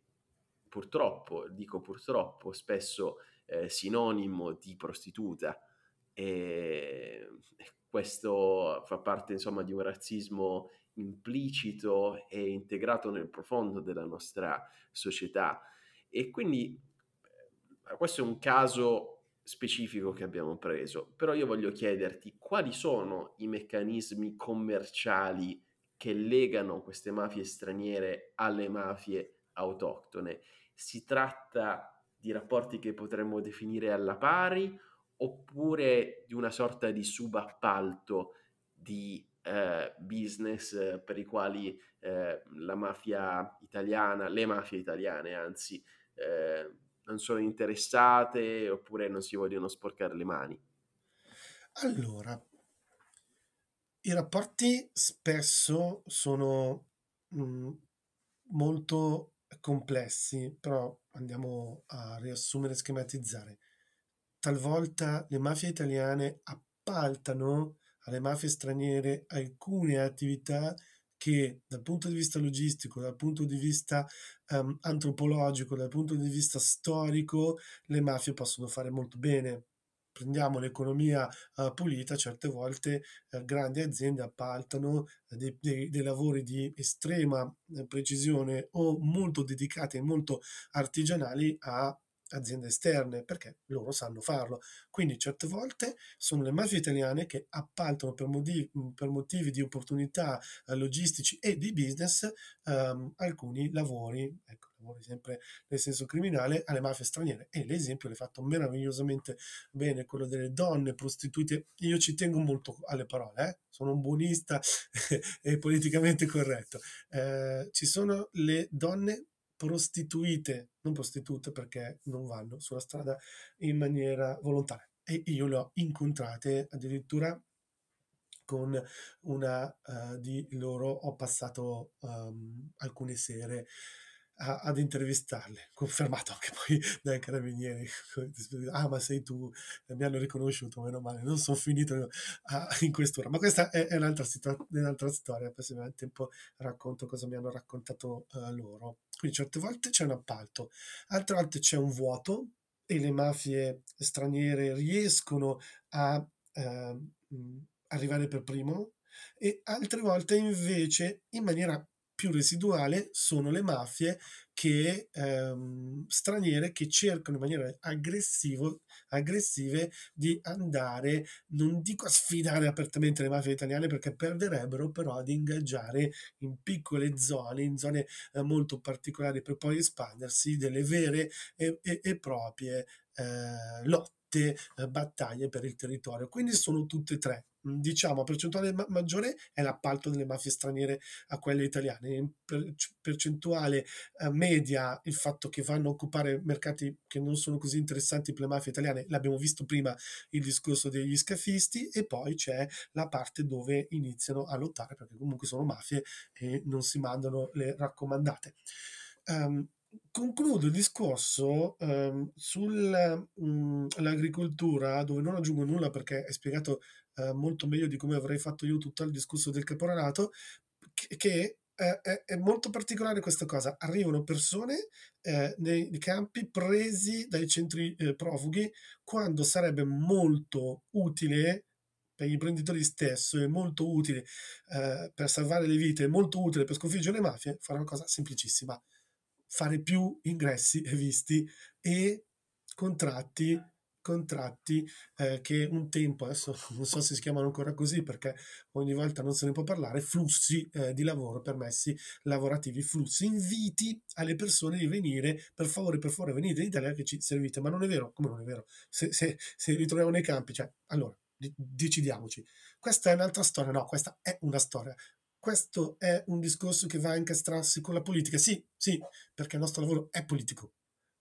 purtroppo, dico purtroppo, spesso eh, sinonimo di prostituta. E questo fa parte insomma di un razzismo implicito e integrato nel profondo della nostra società. E quindi eh, questo è un caso specifico che abbiamo preso, però io voglio chiederti quali sono i meccanismi commerciali che legano queste mafie straniere alle mafie autoctone. Si tratta di rapporti che potremmo definire alla pari oppure di una sorta di subappalto di eh, business per i quali eh, la mafia italiana, le mafie italiane anzi, eh, non sono interessate oppure non si vogliono sporcare le mani? Allora, i rapporti spesso sono mh, molto complessi, però andiamo a riassumere e schematizzare. Talvolta le mafie italiane appaltano alle mafie straniere alcune attività che dal punto di vista logistico, dal punto di vista um, antropologico, dal punto di vista storico, le mafie possono fare molto bene. Prendiamo l'economia uh, pulita, certe volte uh, grandi aziende appaltano dei, dei, dei, lavori di estrema eh, precisione o molto dedicati e molto artigianali a aziende esterne perché loro sanno farlo. Quindi certe volte sono le mafie italiane che appaltano per motivi, per motivi di opportunità eh, logistici e di business ehm, alcuni lavori, ecco, lavori sempre nel senso criminale, alle mafie straniere. E l'esempio l'hai fatto meravigliosamente bene, quello delle donne prostituite. Io ci tengo molto alle parole, eh? sono un buonista *laughs* e politicamente corretto. Eh, ci sono le donne prostituite, non prostitute perché non vanno sulla strada in maniera volontaria. E io le ho incontrate addirittura con una uh, di loro ho passato um, alcune sere a, ad intervistarle, confermato anche *laughs* poi dai carabinieri. *laughs* Ah, ma sei tu, mi hanno riconosciuto, meno male, non sono finito a, in quest'ora. Ma questa è, è un'altra, situa- un'altra storia, poi se il tempo racconto cosa mi hanno raccontato uh, loro. Quindi certe volte c'è un appalto, altre volte c'è un vuoto e le mafie straniere riescono a uh, arrivare per primo e altre volte invece in maniera più residuale sono le mafie che, ehm, straniere che cercano in maniera aggressive di andare, non dico a sfidare apertamente le mafie italiane perché perderebbero, però ad ingaggiare in piccole zone, in zone eh, molto particolari per poi espandersi delle vere e, e, e proprie eh, lotte, eh, battaglie per il territorio. Quindi sono tutte e tre Mhmm, diciamo a percentuale ma- maggiore è l'appalto delle mafie straniere a quelle italiane. In per- percentuale eh, media il fatto che vanno a occupare mercati che non sono così interessanti per le mafie italiane, l'abbiamo visto prima il discorso degli scafisti e poi c'è la parte dove iniziano a lottare perché comunque sono mafie e non si mandano le raccomandate. Um, concludo il discorso um, sull'agricoltura, um, dove non aggiungo nulla perché è spiegato uh, molto meglio di come avrei fatto io tutto il discorso del caporalato, che, che eh, è, è, molto particolare questa cosa. Arrivano persone eh, nei, nei, campi presi dai centri eh, profughi quando sarebbe molto utile per gli imprenditori stessi è molto utile eh, per salvare le vite, è molto utile per sconfiggere le mafie, fare una cosa semplicissima fare più ingressi e visti e contratti contratti eh, che un tempo, adesso non so se si chiamano ancora così perché ogni volta non se ne può parlare, flussi eh, di lavoro, permessi lavorativi, flussi, inviti alle persone di venire, per favore, per favore, venite in Italia che ci servite, ma non è vero, come non è vero? Se, se, se ritroviamo nei campi, cioè, allora, decidiamoci. Questa è un'altra storia, no, questa è una storia questo è un discorso che va a incastrarsi con la politica. Sì, sì, perché il nostro lavoro è politico.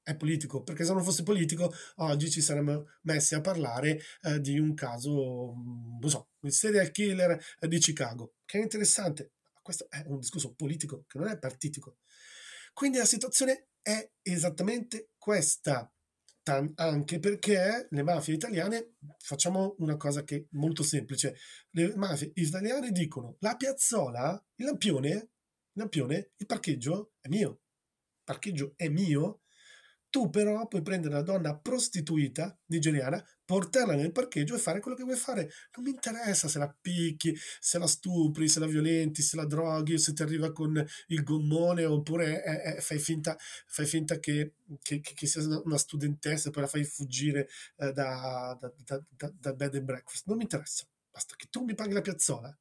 È politico, perché se non fosse politico oggi ci saremmo messi a parlare eh, di un caso, mm, non so, il serial killer eh, di Chicago, che è interessante. Questo è un discorso politico, che non è partitico. Quindi la situazione è esattamente questa anche perché le mafie italiane facciamo una cosa che è molto semplice. Le mafie italiane dicono la piazzola, il lampione, il lampione, il parcheggio è mio. Il parcheggio è mio tu però puoi prendere una donna prostituita nigeriana, portarla nel parcheggio e fare quello che vuoi fare. Non mi interessa se la picchi, se la stupri, se la violenti, se la droghi, se ti arriva con il gommone oppure eh, eh, fai finta, fai finta che, che, che, sia una studentessa e poi la fai fuggire eh, da, da, da, da bed and breakfast. Non mi interessa. Basta che tu mi paghi la piazzola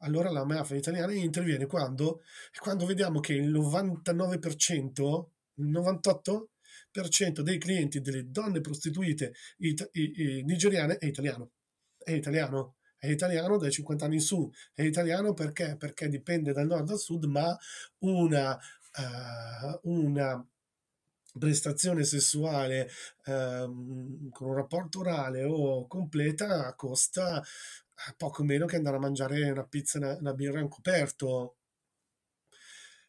allora la mafia italiana interviene quando, quando vediamo che il 99%, il 98% dei clienti delle donne prostituite it- i- i- nigeriane è italiano. È italiano. È italiano dai 50 anni in su. È italiano perché? Perché dipende dal nord al sud, ma una, uh, una prestazione sessuale um, con un rapporto orale o completa costa poco meno che andare a mangiare una pizza e una birra in coperto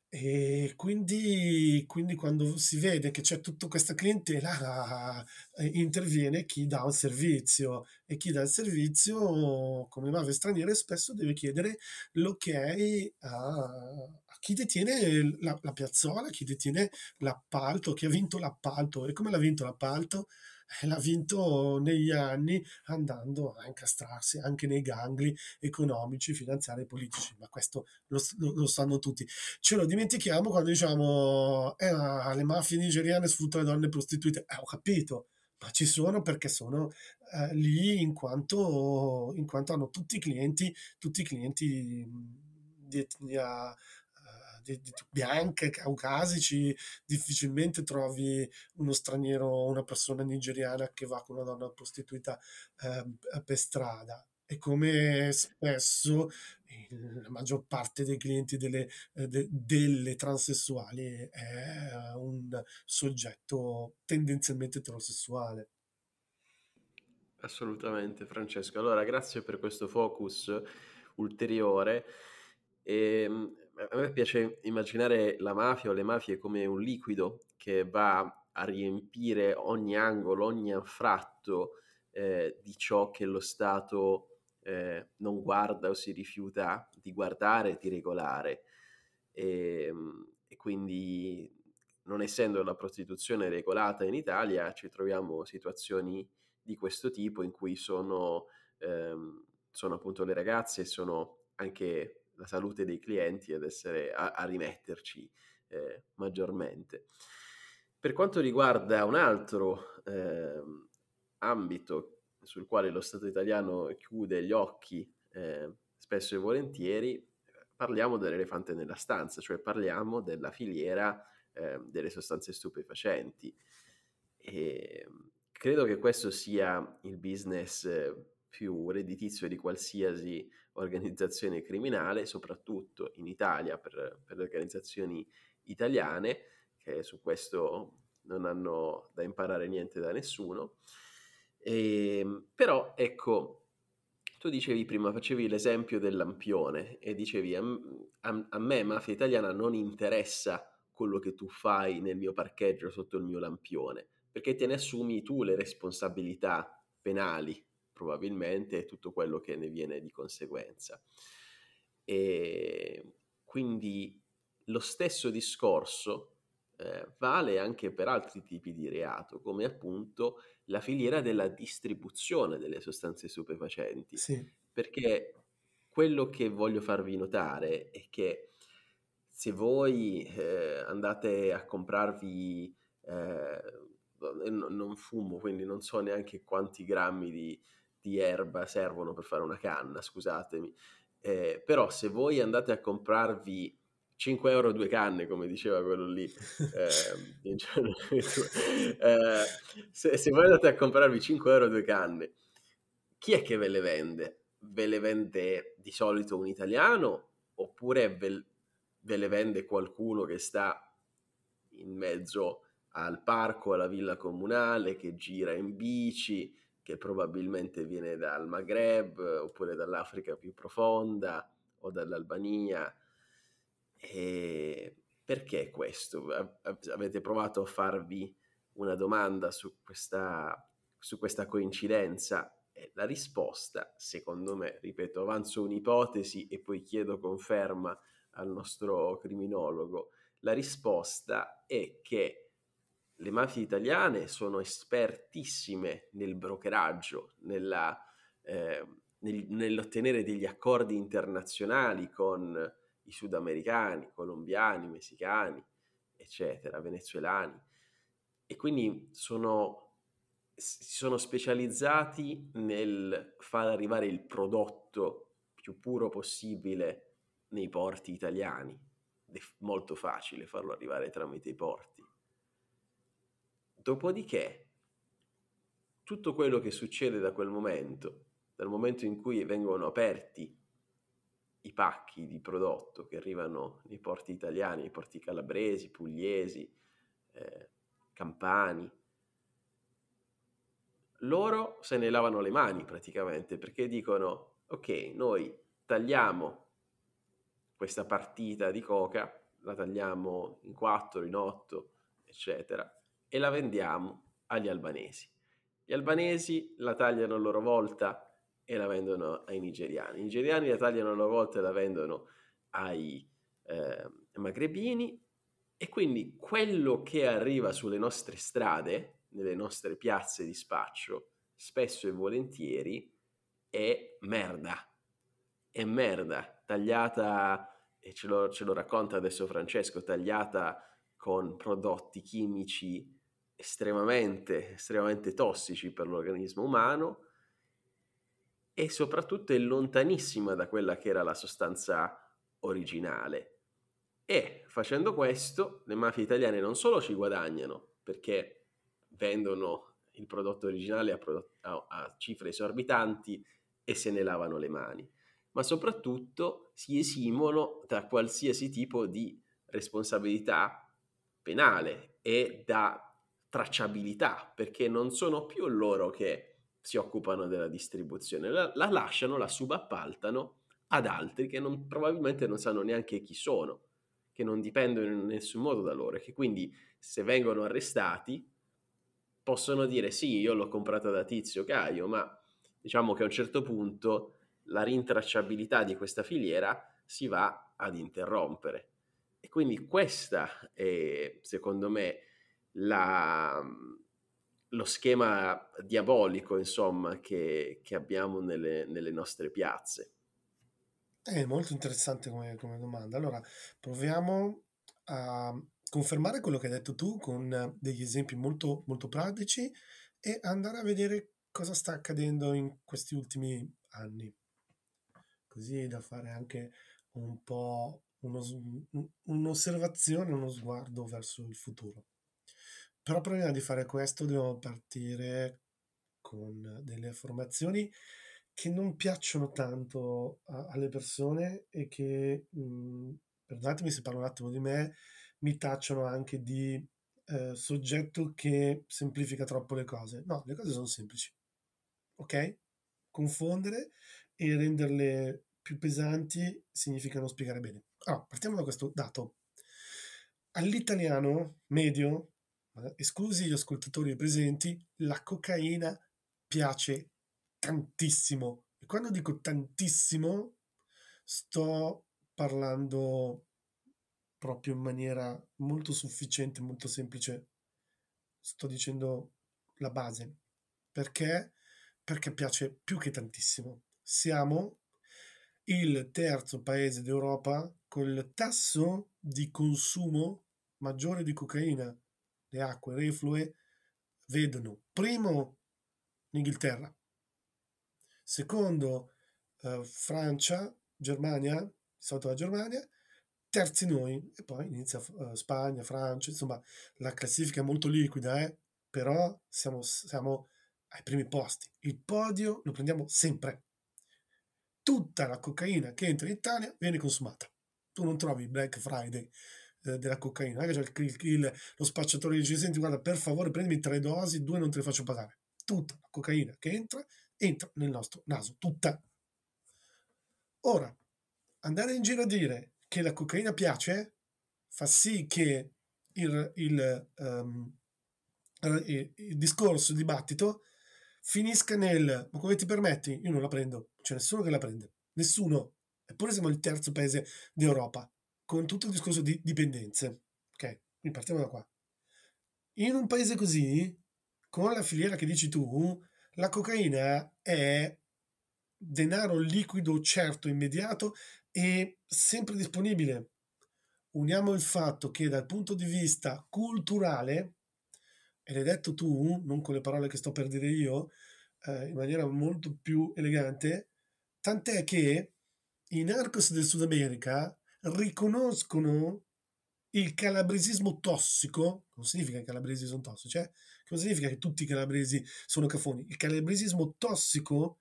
e quindi, quindi quando si vede che c'è tutta questa clientela, eh, interviene chi dà un servizio e chi dà il servizio, come mafie straniere, spesso deve chiedere l'ok a, a chi detiene la, la piazzola, chi detiene l'appalto, chi ha vinto l'appalto. E come l'ha vinto l'appalto? L'ha vinto negli anni andando a incastrarsi anche nei gangli economici, finanziari e politici, ma questo lo, lo, lo sanno tutti. Ce lo dimentichiamo quando diciamo eh, le mafie nigeriane sfruttano le donne prostituite. Eh, ho capito, ma ci sono perché sono eh, lì in quanto, in quanto hanno tutti i clienti, tutti i clienti di etnia di, di bianche, caucasici, difficilmente trovi uno straniero, una persona nigeriana che va con una donna prostituita eh, per strada. E come spesso la maggior parte dei clienti delle, de, delle transessuali è un soggetto tendenzialmente eterosessuale. Assolutamente, Francesco. Allora, grazie per questo focus ulteriore. E, ehm, a me piace immaginare la mafia o le mafie come un liquido che va a riempire ogni angolo, ogni anfratto eh, di ciò che lo Stato eh, non guarda o si rifiuta di guardare di regolare. E, ehm, e quindi, non essendo la prostituzione regolata in Italia, ci troviamo situazioni di questo tipo in cui sono, ehm, sono appunto le ragazze, sono anche la salute dei clienti ad essere, a, a rimetterci eh, maggiormente. Per quanto riguarda un altro eh, ambito sul quale lo Stato italiano chiude gli occhi eh, spesso e volentieri, parliamo dell'elefante nella stanza, cioè parliamo della filiera eh, delle sostanze stupefacenti. E credo che questo sia il business eh, più redditizio di qualsiasi organizzazione criminale, soprattutto in Italia per, per le organizzazioni italiane, che su questo non hanno da imparare niente da nessuno. E, ehm, però ecco, tu dicevi prima, facevi l'esempio del lampione e dicevi a, a, a, me, mafia italiana, non interessa quello che tu fai nel mio parcheggio sotto il mio lampione, perché te ne assumi tu le responsabilità penali probabilmente e tutto quello che ne viene di conseguenza. E quindi lo stesso discorso eh, vale anche per altri tipi di reato, come appunto la filiera della distribuzione delle sostanze stupefacenti. Sì. Perché quello che voglio farvi notare è che se voi eh, andate a comprarvi eh, non fumo, quindi non so neanche quanti grammi di, di erba servono per fare una canna, scusatemi. Eh, però se voi andate a comprarvi 5 euro due canne, come diceva quello lì, *laughs* eh, eh, se, se voi andate a comprarvi 5 euro due canne, chi è che ve le vende? Ve le vende di solito un italiano oppure ve, ve le vende qualcuno che sta in mezzo al parco, alla villa comunale, che gira in bici, che probabilmente viene dal Maghreb oppure dall'Africa più profonda o dall'Albania. E perché questo? Avete provato a farvi una domanda su questa, su questa coincidenza? La risposta, secondo me, ripeto, avanzo un'ipotesi e poi chiedo conferma al nostro criminologo, la risposta è che le mafie italiane sono espertissime nel brokeraggio, nella, eh, nel, nell'ottenere degli accordi internazionali con i sudamericani, colombiani, messicani, eccetera, venezuelani. E quindi sono, si sono specializzati nel far arrivare il prodotto più puro possibile nei porti italiani. È molto facile farlo arrivare tramite i porti. Dopodiché, tutto quello che succede da quel momento, dal momento in cui vengono aperti i pacchi di prodotto che arrivano nei porti italiani, nei porti calabresi, pugliesi, eh, campani, loro se ne lavano le mani praticamente perché dicono ok, noi tagliamo questa partita di coca, la tagliamo in 4, in 8, eccetera, e la vendiamo agli albanesi. Gli albanesi la tagliano a loro volta e la vendono ai nigeriani. I nigeriani la tagliano a loro volta e la vendono ai eh, magrebini e quindi quello che arriva sulle nostre strade, nelle nostre piazze di spaccio, spesso e volentieri è merda. È merda, tagliata, e ce lo, ce lo racconta adesso Francesco, tagliata con prodotti chimici estremamente, estremamente tossici per l'organismo umano e soprattutto è lontanissima da quella che era la sostanza originale. E facendo questo, le mafie italiane non solo ci guadagnano perché vendono il prodotto originale a, prodotto, a, a cifre esorbitanti e se ne lavano le mani, ma soprattutto si esimono da qualsiasi tipo di responsabilità penale e da tracciabilità, perché non sono più loro che si occupano della distribuzione, la, la lasciano, la subappaltano ad altri che non, probabilmente non sanno neanche chi sono, che non dipendono in nessun modo da loro e che quindi se vengono arrestati possono dire sì, io l'ho comprata da Tizio Caio, ma diciamo che a un certo punto la rintracciabilità di questa filiera si va ad interrompere. E quindi questa è, secondo me, la, lo schema diabolico, insomma, che, che abbiamo nelle, nelle, nostre piazze. È molto interessante come, come, domanda. Allora, proviamo a confermare quello che hai detto tu con degli esempi molto, molto pratici e andare a vedere cosa sta accadendo in questi ultimi anni. Così da fare anche un po' uno, un'osservazione, uno sguardo verso il futuro. Però prima di fare questo dobbiamo partire con delle affermazioni che non piacciono tanto a- alle persone e che, mh, mm, perdonatemi se parlo un attimo di me, mi tacciono anche di eh, soggetto che semplifica troppo le cose. No, le cose sono semplici. Ok? Confondere e renderle più pesanti significa non spiegare bene. Allora, partiamo da questo dato. All'italiano medio esclusi gli ascoltatori presenti, la cocaina piace tantissimo. E quando dico tantissimo, sto parlando proprio in maniera molto sufficiente, molto semplice. Sto dicendo la base. Perché? Perché piace più che tantissimo. Siamo il terzo paese d'Europa con il tasso di consumo maggiore di cocaina le acque reflue vedono primo l'Inghilterra, secondo eh, Francia, Germania, di solito la Germania, terzi noi e poi inizia uh, Spagna, Francia, insomma la classifica è molto liquida, eh? però siamo, siamo ai primi posti. Il podio lo prendiamo sempre. Tutta la cocaina che entra in Italia viene consumata. Tu non trovi Black Friday della cocaina, non il, il, il, lo spacciatore dice senti guarda per favore prendimi tre dosi, due non te le faccio pagare. Tutta la cocaina che entra, entra nel nostro naso, tutta. Ora, andare in giro a dire che la cocaina piace fa sì che il, il, um, il, il discorso, il dibattito finisca nel ma come ti permetti? Io non la prendo, c'è nessuno che la prende, nessuno. Eppure siamo il terzo paese d'Europa con tutto il discorso di dipendenze. Ok, quindi partiamo da qua. In un paese così, con la filiera che dici tu, la cocaina è denaro liquido certo, immediato e sempre disponibile. Uniamo il fatto che dal punto di vista culturale, e l'hai detto tu, non con le parole che sto per dire io, eh, in maniera molto più elegante, tant'è che i narcos del Sud America riconoscono il calabresismo tossico, non significa che i calabresi sono tossici, cioè, non significa che tutti i calabresi sono cafoni, il calabresismo tossico,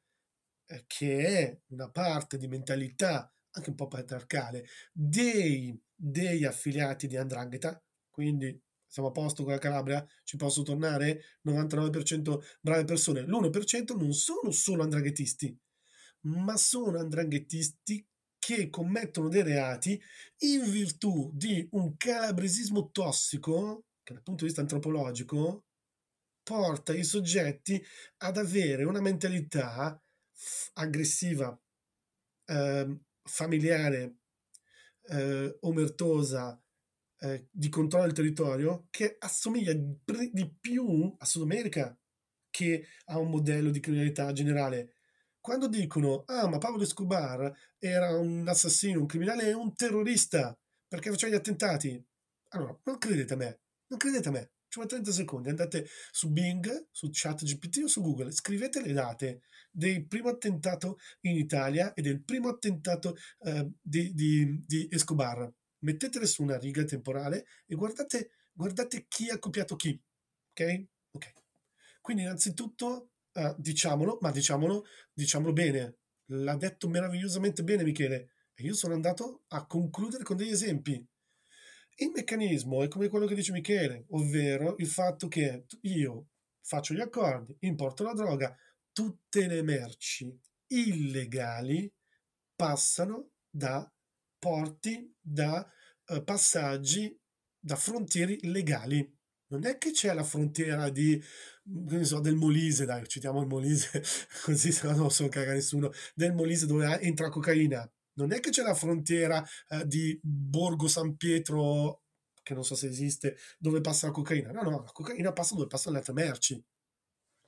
eh, che è una parte di mentalità anche un po' patriarcale, dei, degli affiliati di Andrangheta, quindi siamo a posto con la Calabria, ci posso tornare? 99% brave persone, l'1% non sono solo andranghetisti, ma sono andranghetisti che commettono dei reati in virtù di un calabresismo tossico, che dal punto di vista antropologico porta i soggetti ad avere una mentalità aggressiva, eh, familiare, eh, omertosa, eh, di controllo del territorio, che assomiglia di più a Sud America che a un modello di criminalità generale quando dicono, ah, ma Pablo Escobar era un assassino, un criminale, un terrorista, perché faceva gli attentati. Allora, non credete a me, non credete a me. Ci vuole 30 secondi, andate su Bing, su ChatGPT o su Google, scrivete le date del primo attentato in Italia e del primo attentato eh, di, di, di Escobar. Mettetele su una riga temporale e guardate, guardate chi ha copiato chi. Ok? Ok. Quindi innanzitutto uh, diciamolo, ma diciamolo, diciamolo bene. L'ha detto meravigliosamente bene Michele. E io sono andato a concludere con degli esempi. Il meccanismo è come quello che dice Michele, ovvero il fatto che io faccio gli accordi, importo la droga, tutte le merci illegali passano da porti, da uh, passaggi, da frontiere legali non è che c'è la frontiera di, so, del Molise, dai, citiamo il Molise, *laughs* così se no non so caga nessuno, del Molise dove entra cocaina. Non è che c'è la frontiera eh, di Borgo San Pietro, che non so se esiste, dove passa la cocaina. No, no, la cocaina passa dove passano le altre merci.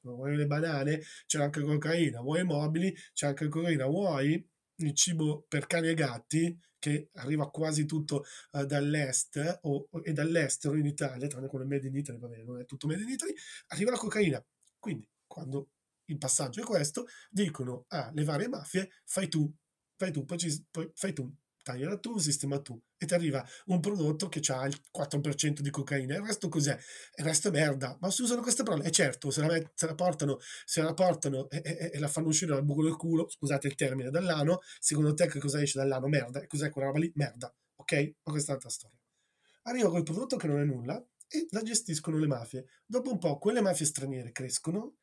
Vuoi le banane? C'è anche cocaina. Vuoi i mobili? C'è anche cocaina. Vuoi il cibo per cani e gatti? che arriva quasi tutto uh, dall'est o, e dall'estero in Italia, tranne quello made in Italy, va bene, non è tutto made in Italy, arriva la cocaina. Quindi, quando il passaggio è questo, dicono alle ah, varie mafie, fai tu, fai tu, poi, ci, poi fai tu, tagliala tu, sistema tu e ti arriva un prodotto che ha il 4% di cocaina il resto cos'è? il resto è merda ma si usano queste parole e certo se la, met- se la portano se la portano e, e, e, la fanno uscire dal buco del culo scusate il termine dall'ano secondo te che cosa esce dall'ano? merda e cos'è quella roba lì? merda ok? ma questa è un'altra storia arriva quel prodotto che non è nulla e la gestiscono le mafie dopo un po' quelle mafie straniere crescono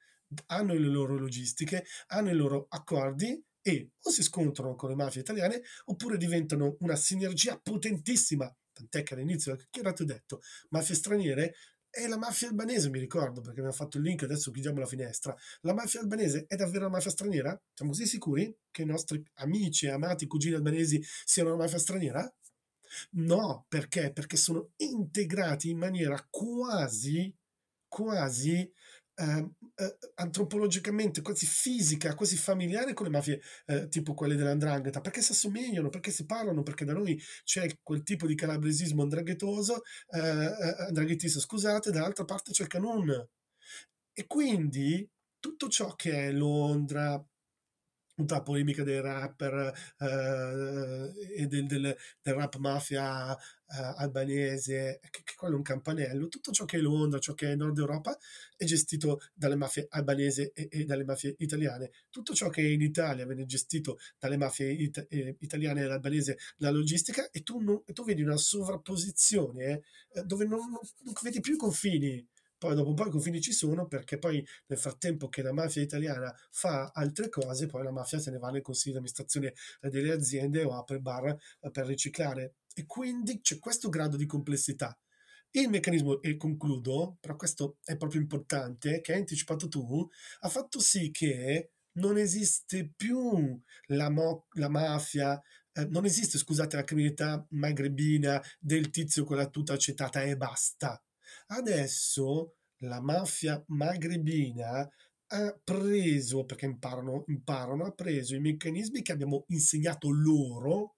hanno le loro logistiche hanno i loro accordi e o si scontrano con le mafie italiane oppure diventano una sinergia potentissima. Tant'è che all'inizio, che era detto, mafie straniere è la mafia albanese, mi ricordo, perché mi ha fatto il link, adesso chiudiamo la finestra. La mafia albanese è davvero una mafia straniera? Siamo così sicuri che i nostri amici amati cugini albanesi siano una mafia straniera? No, perché? Perché sono integrati in maniera quasi, quasi eh, eh, antropologicamente quasi fisica, quasi familiare con le mafie eh, tipo quelle dell'andrangheta, perché si assomigliano, perché si parlano, perché da noi c'è quel tipo di calabresismo andranghetoso, eh, eh, andranghetista, scusate, dall'altra parte c'è il canon. E quindi tutto ciò che è Londra, tutta la polemica dei rapper eh, e del, del, del, rap mafia eh, albanese, che, che, quello è un campanello, tutto ciò che è Londra, ciò che è Nord Europa è gestito dalle mafie albanesi e, e, dalle mafie italiane. Tutto ciò che è in Italia viene gestito dalle mafie it- eh, italiane e albanese, la logistica, e tu, non, tu vedi una sovrapposizione eh, dove non, non, non vedi più i confini poi dopo un po' i confini ci sono perché poi nel frattempo che la mafia italiana fa altre cose, poi la mafia se ne va nel consiglio di amministrazione delle aziende o apre bar eh, per riciclare. E quindi c'è questo grado di complessità. Il meccanismo, e concludo, però questo è proprio importante, che hai anticipato tu, ha fatto sì che non esiste più la, mo- la mafia, eh, non esiste, scusate, la criminalità magrebina del tizio con la tuta acetata e basta. Adesso la mafia magrebina ha preso, perché imparano, imparano, ha preso i meccanismi che abbiamo insegnato loro,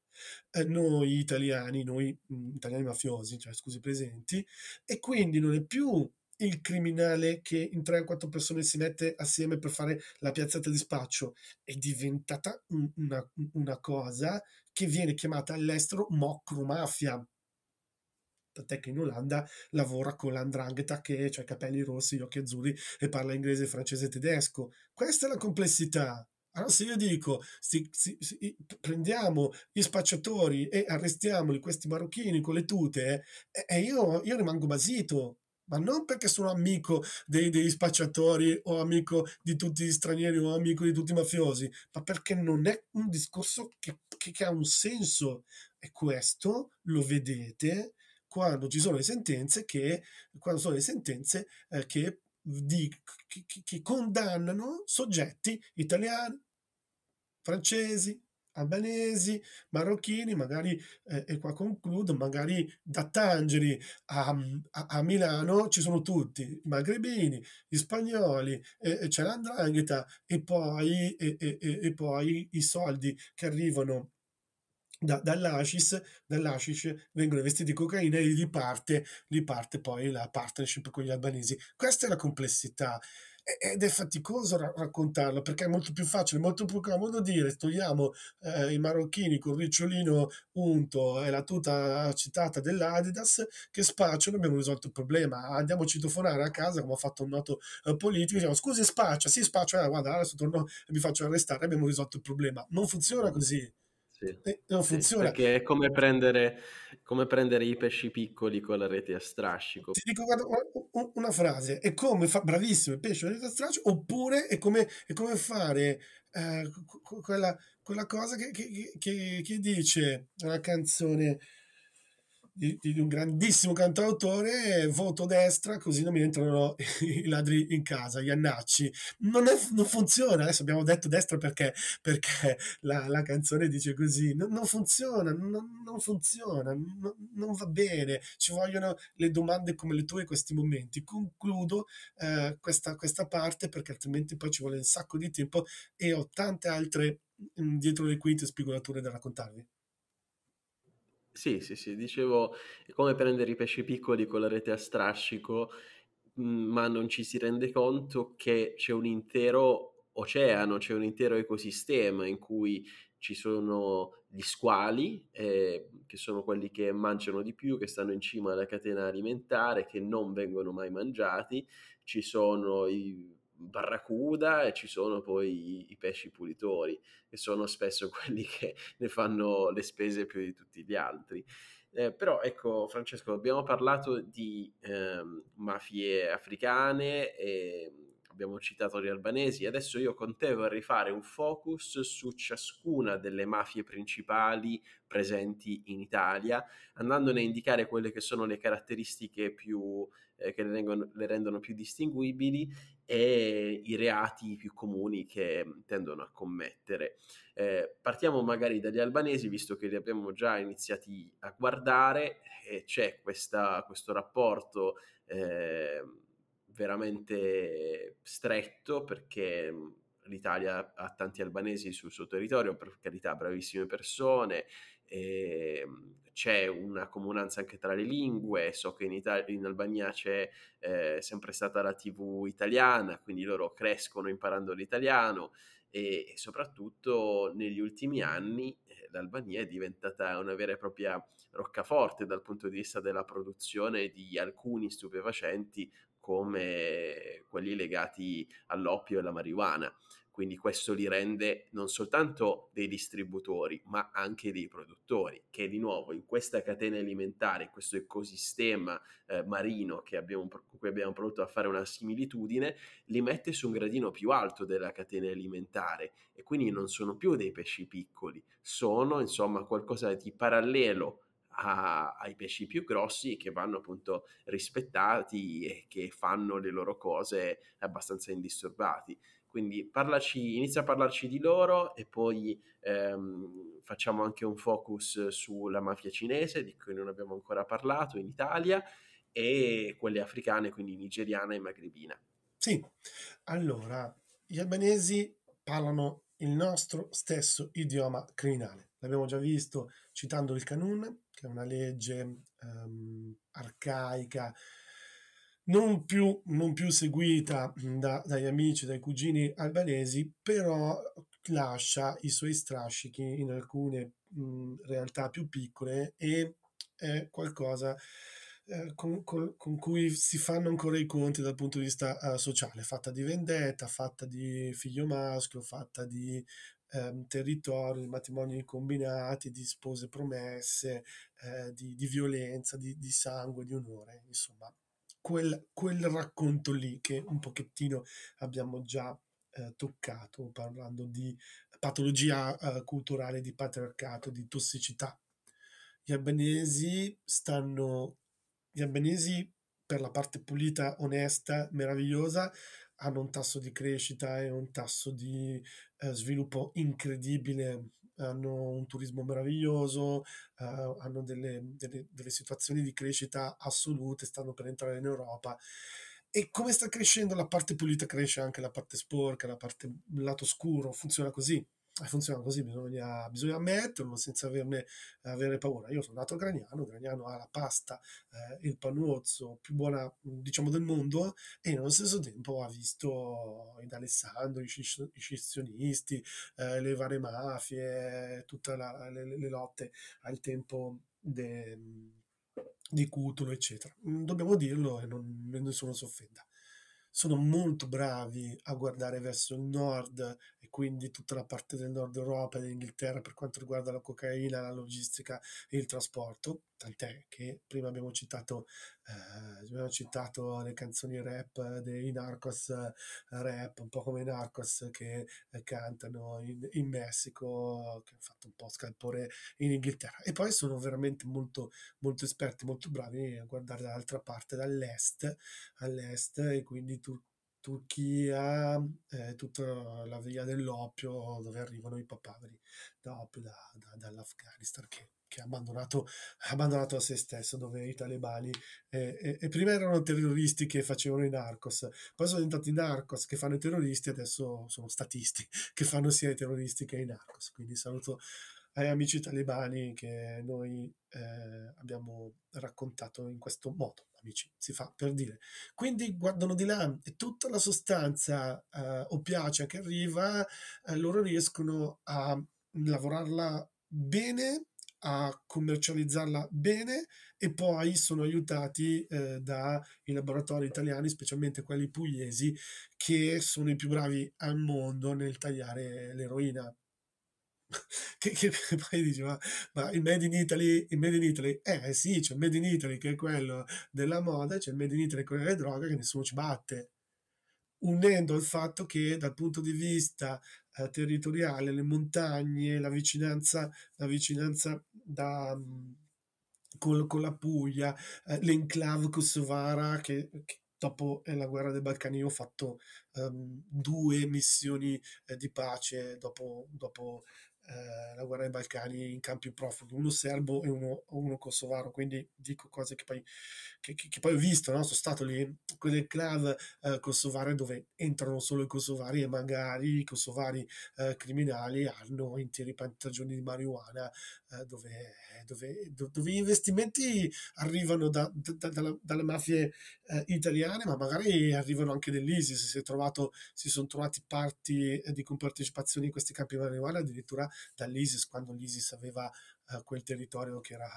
eh, noi italiani, noi mh, mm, italiani mafiosi, cioè scusi presenti, e quindi non è più il criminale che in 3 o 4 persone si mette assieme per fare la piazzata di spaccio, è diventata una, una cosa che viene chiamata all'estero mocromafia tant'è che in Olanda lavora con l'andrangheta che ha i capelli rossi, gli occhi azzurri e parla inglese, francese e tedesco. Questa è la complessità. Allora se io dico, si, si, si, prendiamo gli spacciatori e arrestiamoli, questi marocchini con le tute, e, e io, io, rimango basito, ma non perché sono amico dei, degli spacciatori o amico di tutti gli stranieri o amico di tutti i mafiosi, ma perché non è un discorso che, che, che ha un senso. E questo lo vedete quando ci sono le sentenze che, quando sono le sentenze, eh, che, di, che, che condannano soggetti italiani, francesi, albanesi, marocchini, magari, eh, e qua concludo, magari da Tangeri a, a, a, Milano ci sono tutti, i magrebini, gli spagnoli, eh, c'è l'andrangheta e poi, e, poi i soldi che arrivano da, dall'Ashis, dall'Ashish vengono investiti cocaina e lì parte, lì parte poi la partnership con gli albanesi. Questa è la complessità. Ed è faticoso ra- raccontarlo perché è molto più facile, molto più comodo dire togliamo eh, i marocchini con il ricciolino unto e la tuta citata dell'Adidas che spacciano abbiamo risolto il problema. Andiamo a citofonare a casa come ha fatto un noto eh, politico diciamo scusi spaccia, sì spaccia, eh, guarda adesso torno e mi faccio arrestare abbiamo risolto il problema. Non funziona così sì. Non funziona. Sì, perché è come prendere, come prendere, i pesci piccoli con la rete a strascico. Ti dico guarda, una frase, è come fa, bravissimo il pesce con la rete a strascico, oppure è come, è come fare eh, quella, quella, cosa che, che, che, che dice una canzone di, di, un grandissimo cantautore, voto destra, così non mi entrano *laughs* i ladri in casa, gli annacci. Non, è, non funziona, adesso abbiamo detto destra perché, perché la, la, canzone dice così, non, non funziona, non, non funziona, non, va bene, ci vogliono le domande come le tue in questi momenti. Concludo eh, questa, questa parte perché altrimenti poi ci vuole un sacco di tempo e ho tante altre mm, dietro le quinte spigolature da raccontarvi. Sì, sì, sì, dicevo, è come prendere i pesci piccoli con la rete a strascico, mhmm, ma non ci si rende conto che c'è un intero oceano, c'è un intero ecosistema in cui ci sono gli squali, eh, che sono quelli che mangiano di più, che stanno in cima alla catena alimentare, che non vengono mai mangiati, ci sono i barracuda e ci sono poi i, i, pesci pulitori, che sono spesso *laughs* quelli che ne fanno le spese più di tutti gli altri. Eh, però ecco Francesco, abbiamo parlato di eh, mafie africane e abbiamo citato gli albanesi, adesso io con te vorrei fare un focus su ciascuna delle mafie principali presenti in Italia, andandone a indicare quelle che sono le caratteristiche più, eh, che le, rengono, le rendono più distinguibili e i reati più comuni che tendono a commettere. Eh, partiamo magari dagli albanesi, visto che li abbiamo già iniziati a guardare, e c'è questa, questo rapporto eh, veramente stretto perché l'Italia ha tanti albanesi sul suo territorio, per carità, bravissime persone, e, ehm, c'è una comunanza anche tra le lingue, so che in, Italia, in Albania c'è eh, sempre stata la TV italiana, quindi loro crescono imparando l'italiano e, e soprattutto negli ultimi anni eh, l'Albania è diventata una vera e propria roccaforte dal punto di vista della produzione di alcuni stupefacenti come quelli legati all'oppio e alla marijuana quindi questo li rende non soltanto dei distributori, ma anche dei produttori, che di nuovo in questa catena alimentare, in questo ecosistema eh, marino che abbiamo, con cui abbiamo prodotto a fare una similitudine, li mette su un gradino più alto della catena alimentare e quindi non sono più dei pesci piccoli, sono insomma qualcosa di parallelo a, ai pesci più grossi che vanno appunto rispettati e che fanno le loro cose abbastanza indisturbati. Quindi parlaci, inizia a parlarci di loro e poi ehm, facciamo anche un focus sulla mafia cinese, di cui non abbiamo ancora parlato in Italia, e quelle africane, quindi nigeriana e magrebina. Sì, allora, gli albanesi parlano il nostro stesso idioma criminale. L'abbiamo già visto citando il Canun, che è una legge um, arcaica, non più, non più seguita da, dagli amici, dai cugini albanesi, però lascia i suoi strascichi in alcune mh, realtà più piccole e è qualcosa eh, con, con, con, cui si fanno ancora i conti dal punto di vista uh, sociale, fatta di vendetta, fatta di figlio maschio, fatta di ehm, territorio, di matrimoni combinati, di spose promesse, eh, di, di, violenza, di, di sangue, di onore, insomma quel, quel racconto lì che un pochettino abbiamo già eh, toccato parlando di patologia eh, culturale, di patriarcato, di tossicità. Gli albanesi stanno, gli albanesi per la parte pulita, onesta, meravigliosa, hanno un tasso di crescita e un tasso di eh, sviluppo incredibile hanno un turismo meraviglioso, uh, hanno delle, delle, delle, situazioni di crescita assolute, stanno per entrare in Europa. E come sta crescendo la parte pulita, cresce anche la parte sporca, la parte, lato scuro, funziona così funziona così, bisogna, bisogna ammetterlo senza averne, avere paura. Io sono nato a Gragnano, Gragnano ha la pasta, eh, il panuozzo più buona diciamo del mondo e nello stesso tempo ha visto in Alessandro, i, scis- i scissionisti, eh, le varie mafie, tutte le, le, lotte al tempo de, di Cutolo, eccetera. Dobbiamo dirlo e non, nessuno si offenda sono molto bravi a guardare verso il nord e quindi tutta la parte del nord Europa e dell'Inghilterra per quanto riguarda la cocaina, la logistica e il trasporto, tant'è che prima abbiamo citato, eh, abbiamo citato le canzoni rap dei Narcos eh, rap, un po' come i Narcos che eh, cantano in, in, Messico, che hanno fatto un po' scalpore in Inghilterra. E poi sono veramente molto, molto esperti, molto bravi a guardare dall'altra parte, dall'est, all'est e quindi tu, Turchia, eh, tutta la via dell'oppio dove arrivano i papaveri d'oppio da, da, dall'Afghanistan che, che ha abbandonato, abbandonato, a se stesso, dove i talebani eh, eh, prima erano terroristi che facevano i narcos, poi sono diventati narcos che fanno i terroristi, adesso sono statisti *laughs* che fanno sia i terroristi che i narcos. Quindi saluto ai amici talebani che noi eh, abbiamo raccontato in questo modo, amici, si fa per dire. Quindi guardano di là e tutta la sostanza eh, oppiacea che arriva, eh, loro riescono a lavorarla bene, a commercializzarla bene e poi sono aiutati eh, dai laboratori italiani, specialmente quelli pugliesi, che sono i più bravi al mondo nel tagliare l'eroina. *laughs* Che, che, poi dice ma, ma, il Made in Italy il Made in Italy eh sì c'è il Made in Italy che è quello della moda c'è il Made in Italy quello delle droghe che nessuno ci batte unendo il fatto che dal punto di vista eh, territoriale le montagne la vicinanza la vicinanza da con, con la Puglia eh, l'enclave kosovara che, che dopo eh, la guerra dei Balcani ho fatto um, due missioni eh, di pace dopo, dopo eh, la guerra dei Balcani in campi profughi, uno serbo e uno, uno kosovaro, quindi dico cose che poi, che, che, che poi ho visto, no? sono stato lì, quelle club eh, kosovare dove entrano solo i kosovari e magari i kosovari eh, criminali hanno interi piantagioni di marijuana eh, dove, dove, dove, gli investimenti arrivano da, da, da, dalle mafie eh, italiane, ma magari arrivano anche dell'ISIS, si, trovato, si sono trovati parti di compartecipazione in questi campi di marijuana addirittura dall'ISIS, quando l'ISIS aveva uh, quel territorio che era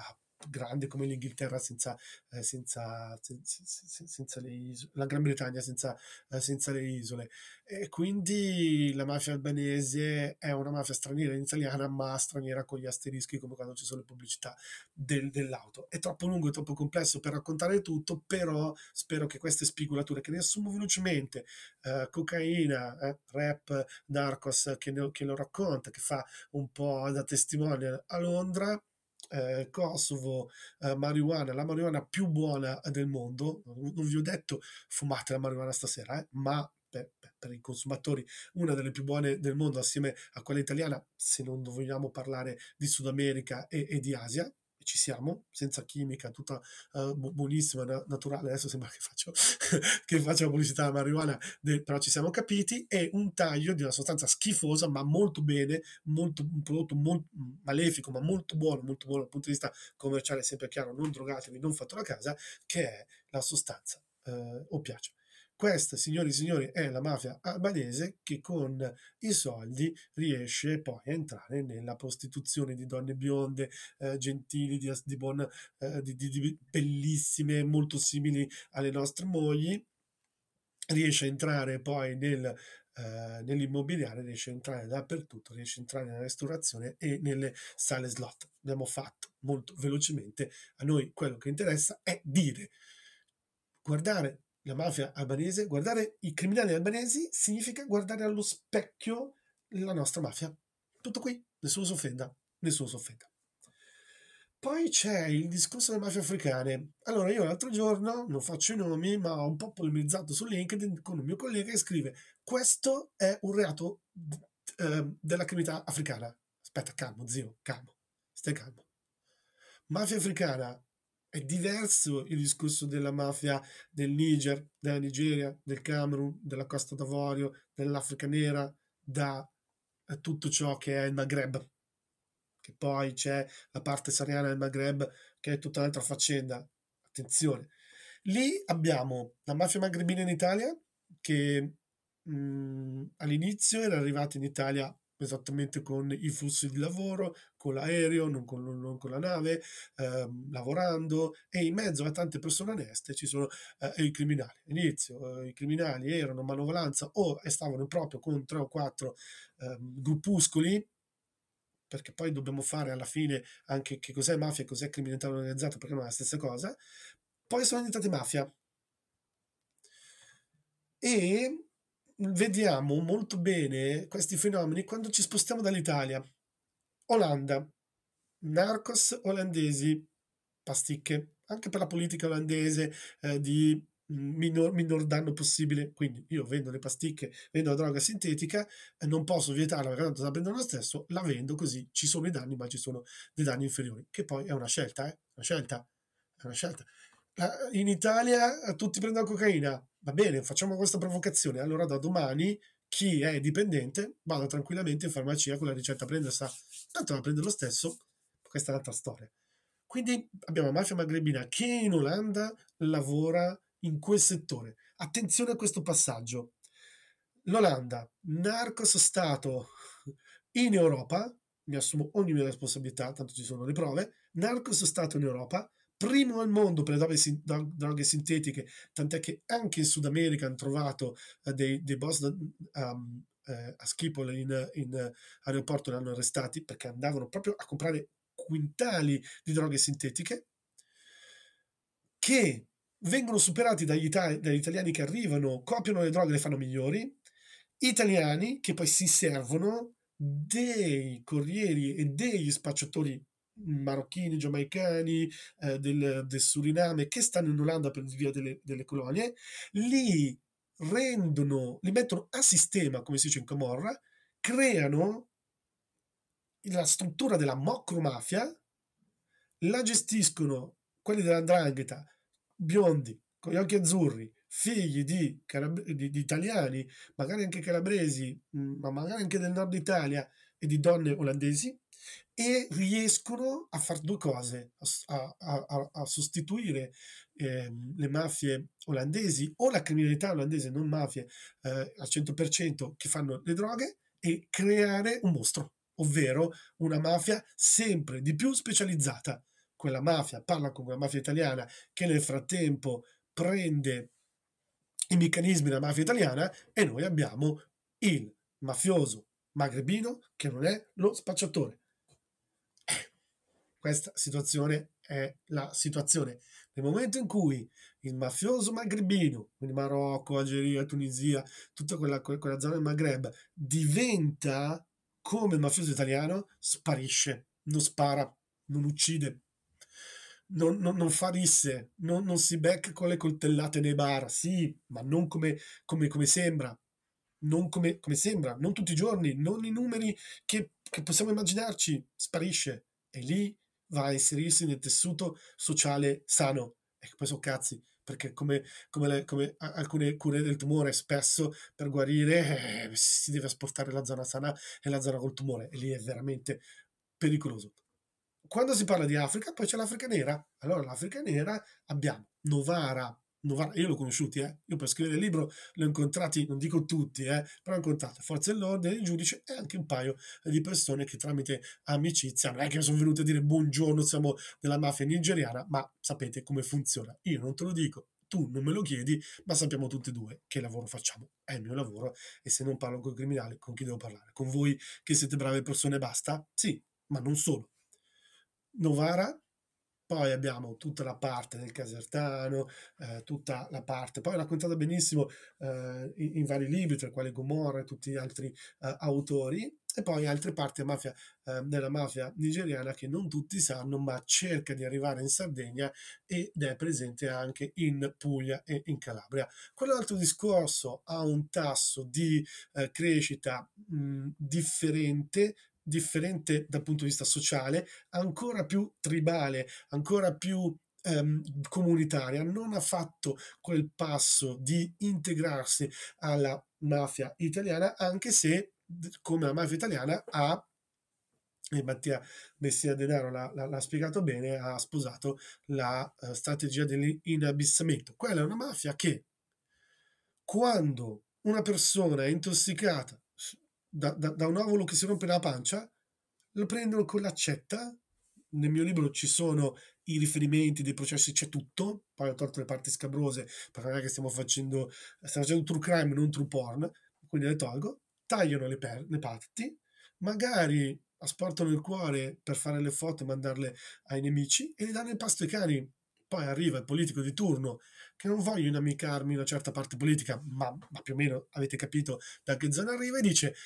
grande come l'Inghilterra senza, eh, senza, senza, senza le isole, la Gran Bretagna senza, eh, senza, le isole. E quindi la mafia albanese è una mafia straniera in italiana, ma straniera con gli asterischi come quando ci sono le pubblicità del, dell'auto. È troppo lungo e troppo complesso per raccontare tutto, però spero che queste spigolature, che riassumo velocemente, eh, cocaina, eh, rap, narcos, che, ne, che lo racconta, che fa un po' da testimone a Londra, eh, Kosovo, eh, marijuana, la marijuana più buona del mondo. Non vi ho detto fumate la marijuana stasera, eh, ma per, per, i consumatori una delle più buone del mondo assieme a quella italiana, se non vogliamo parlare di Sud America e, e di Asia, ci siamo, senza chimica, tutta uh, buonissima, na- naturale. Adesso sembra che faccio, *laughs* che faccio la pubblicità alla marijuana, de- però ci siamo capiti. E un taglio di una sostanza schifosa, ma molto bene, molto, un prodotto molto malefico, ma molto buono, molto buono dal punto di vista commerciale, sempre chiaro, non drogatevi, non fatelo a casa, che è la sostanza uh, oppiacea. Questa, signori e signori, è la mafia albanese che con i soldi riesce poi a entrare nella prostituzione di donne bionde, eh, gentili, di, di, buon, eh, di, di, bellissime, molto simili alle nostre mogli. Riesce a entrare poi nel, eh, nell'immobiliare, riesce a entrare dappertutto, riesce a entrare nella ristorazione e nelle sale slot. Abbiamo fatto molto velocemente. A noi quello che interessa è dire, guardare la mafia albanese, guardare i criminali albanesi significa guardare allo specchio la nostra mafia. Tutto qui, nessuno si offenda, nessuno si offenda. Poi c'è il discorso delle mafie africane. Allora, io l'altro giorno, non faccio i nomi, ma ho un po' polemizzato su LinkedIn con un mio collega che scrive: Questo è un reato eh, della criminalità africana. Aspetta, calmo, zio, calmo, stai calmo. Mafia africana è diverso il discorso della mafia del Niger, della Nigeria, del Camerun, della Costa d'Avorio, dell'Africa Nera, da eh, tutto ciò che è il Maghreb. Che poi c'è la parte sahariana del Maghreb che è tutta un'altra faccenda. Attenzione. Lì abbiamo la mafia magrebina in Italia che mh, mm, all'inizio era arrivata in Italia esattamente con i flussi di lavoro, con l'aereo, non con, non con la nave, ehm, lavorando e in mezzo a tante persone oneste ci sono eh, i criminali. All'inizio eh, i criminali erano manovalanza o stavano proprio con tre o quattro eh, gruppuscoli perché poi dobbiamo fare alla fine anche che cos'è mafia e cos'è criminalità organizzata, perché non è la stessa cosa. Poi sono diventate mafia. E vediamo molto bene questi fenomeni quando ci spostiamo dall'Italia. Olanda, narcos olandesi, pasticche, anche per la politica olandese eh, di minor, minor, danno possibile. Quindi io vendo le pasticche, vendo la droga sintetica, eh, non posso vietarla perché tanto la prendo lo stesso, la vendo così ci sono i danni, ma ci sono dei danni inferiori, che poi è una scelta, eh? una scelta, è una scelta. In Italia eh, tutti prendono cocaina, va bene, facciamo questa provocazione, allora da domani chi è dipendente vada tranquillamente in farmacia con la ricetta prendersa, tanto la prende lo stesso, questa è un'altra storia. Quindi abbiamo mafia magrebina che in Olanda lavora in quel settore. Attenzione a questo passaggio. L'Olanda, narcos stato in Europa, mi assumo ogni mia responsabilità, tanto ci sono le prove, narcos stato in Europa, primo al mondo per le droghe, droghe, sintetiche, tant'è che anche in Sud America hanno trovato uh, dei, dei, boss um, uh, a Schiphol in, in aeroporto, li hanno arrestati perché andavano proprio a comprare quintali di droghe sintetiche che vengono superati dagli, itali- dagli italiani che arrivano, copiano le droghe e le fanno migliori, italiani che poi si servono dei corrieri e degli spacciatori marocchini, giamaicani, eh, del, del, Suriname che stanno in Olanda per via delle, delle, colonie, li rendono, li mettono a sistema, come si dice in Camorra, creano la struttura della mocromafia la gestiscono quelli dell'andrangheta, biondi, con gli occhi azzurri, figli di, di, di italiani, magari anche calabresi, mm, ma magari anche del nord Italia e di donne olandesi, e riescono a fare due cose, a, a, a sostituire eh, le mafie olandesi o la criminalità olandese, non mafie, eh, al 100% che fanno le droghe e creare un mostro, ovvero una mafia sempre di più specializzata. Quella mafia parla con quella mafia italiana che nel frattempo prende i meccanismi della mafia italiana e noi abbiamo il mafioso magrebino che non è lo spacciatore. Questa situazione è la situazione. Nel momento in cui il mafioso magrebino, quindi Marocco, Algeria, Tunisia, tutta quella, quella zona del Maghreb, diventa come il mafioso italiano, sparisce, non spara, non uccide, non, non, non fa risse, non, non, si becca con le coltellate nei bar, sì, ma non come, come, come sembra, non come, come, sembra, non tutti i giorni, non i numeri che, che possiamo immaginarci, sparisce e lì va a inserirsi nel tessuto sociale sano. E poi sono cazzi, perché come, come, le, come alcune cure del tumore, spesso per guarire eh, si deve asportare la zona sana e la zona col tumore, e lì è veramente pericoloso quando si parla di Africa, poi c'è l'Africa nera. Allora, l'Africa nera abbiamo Novara. Novara io l'ho conosciuti, eh. Io per scrivere il libro li ho incontrati, non dico tutti, eh, però ho incontrato forze dell'ordine, il giudice e anche un paio di persone che tramite amicizia, non è che sono venute a dire buongiorno, siamo della mafia nigeriana, ma sapete come funziona. Io non te lo dico, tu non me lo chiedi, ma sappiamo tutti e due che lavoro facciamo. È il mio lavoro e se non parlo con i criminali, con chi devo parlare? Con voi che siete brave persone basta? Sì, ma non solo. Novara, poi abbiamo tutta la parte del Casertano, eh, tutta la parte, poi raccontata benissimo eh, in, in, vari libri, tra i quali Gomorra e tutti gli altri eh, autori, e poi altre parti della mafia, eh, della mafia nigeriana che non tutti sanno, ma cerca di arrivare in Sardegna ed è presente anche in Puglia e in Calabria. Quell'altro discorso ha un tasso di eh, crescita mh, differente differente dal punto di vista sociale, ancora più tribale, ancora più ehm, comunitaria, non ha fatto quel passo di integrarsi alla mafia italiana, anche se come la mafia italiana ha e Mattia Messina Denaro l'ha, l'ha, l'ha, spiegato bene, ha sposato la uh, strategia dell'inabissamento. Quella è una mafia che quando una persona è intossicata da, da, da un ovolo che si rompe la pancia, lo prendono con l'accetta. Nel mio libro ci sono i riferimenti dei processi, c'è tutto. Poi ho tolto le parti scabrose perché non è che stiamo facendo, stiamo facendo true crime, non true porn. Quindi le tolgo, tagliano le, per, le parti, magari asportano il cuore per fare le foto e mandarle ai nemici e le danno in pasto ai cani. Poi arriva il politico di turno che non voglio inamicarmi una certa parte politica, ma, ma più o meno avete capito da che zona arriva, e dice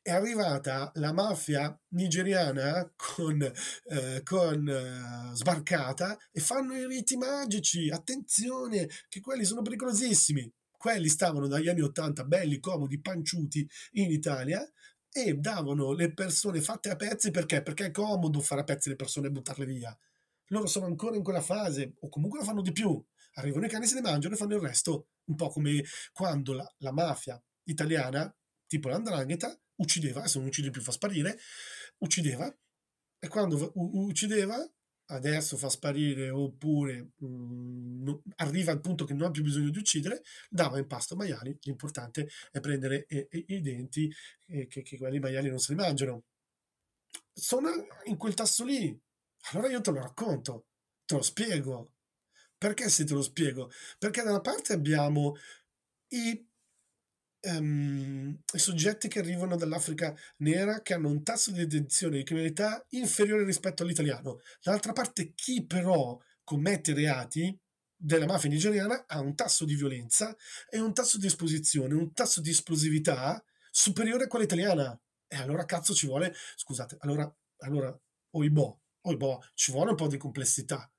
è arrivata la mafia nigeriana con, eh, con eh, sbarcata e fanno i riti magici. Attenzione, che quelli sono pericolosissimi. Quelli stavano dagli anni Ottanta belli, comodi, panciuti in Italia e davano le persone fatte a pezzi perché? Perché è comodo fare a pezzi le persone e buttarle via. Loro sono ancora in quella fase, o comunque lo fanno di più. Arrivano i cani, se ne mangiano e fanno il resto. Un po' come quando la, la mafia italiana, tipo l'andrangheta, uccideva, adesso non uccide più, fa sparire, uccideva, e quando uccideva, adesso fa sparire oppure mh, mm, arriva al punto che non ha più bisogno di uccidere, dava in pasto maiali, l'importante è prendere e, i denti e che, che quelli maiali non se li mangiano. Sono in quel tasso lì, allora io te lo racconto, te lo spiego. Perché se te lo spiego? Perché da una parte abbiamo i, um, i soggetti che arrivano dall'Africa nera che hanno un tasso di detenzione di criminalità inferiore rispetto all'italiano. Dall'altra parte chi però commette reati della mafia nigeriana ha un tasso di violenza e un tasso di esposizione, un tasso di esplosività superiore a quella italiana. E allora cazzo ci vuole, scusate, allora, allora oibò, oibò, ci vuole un po' di complessità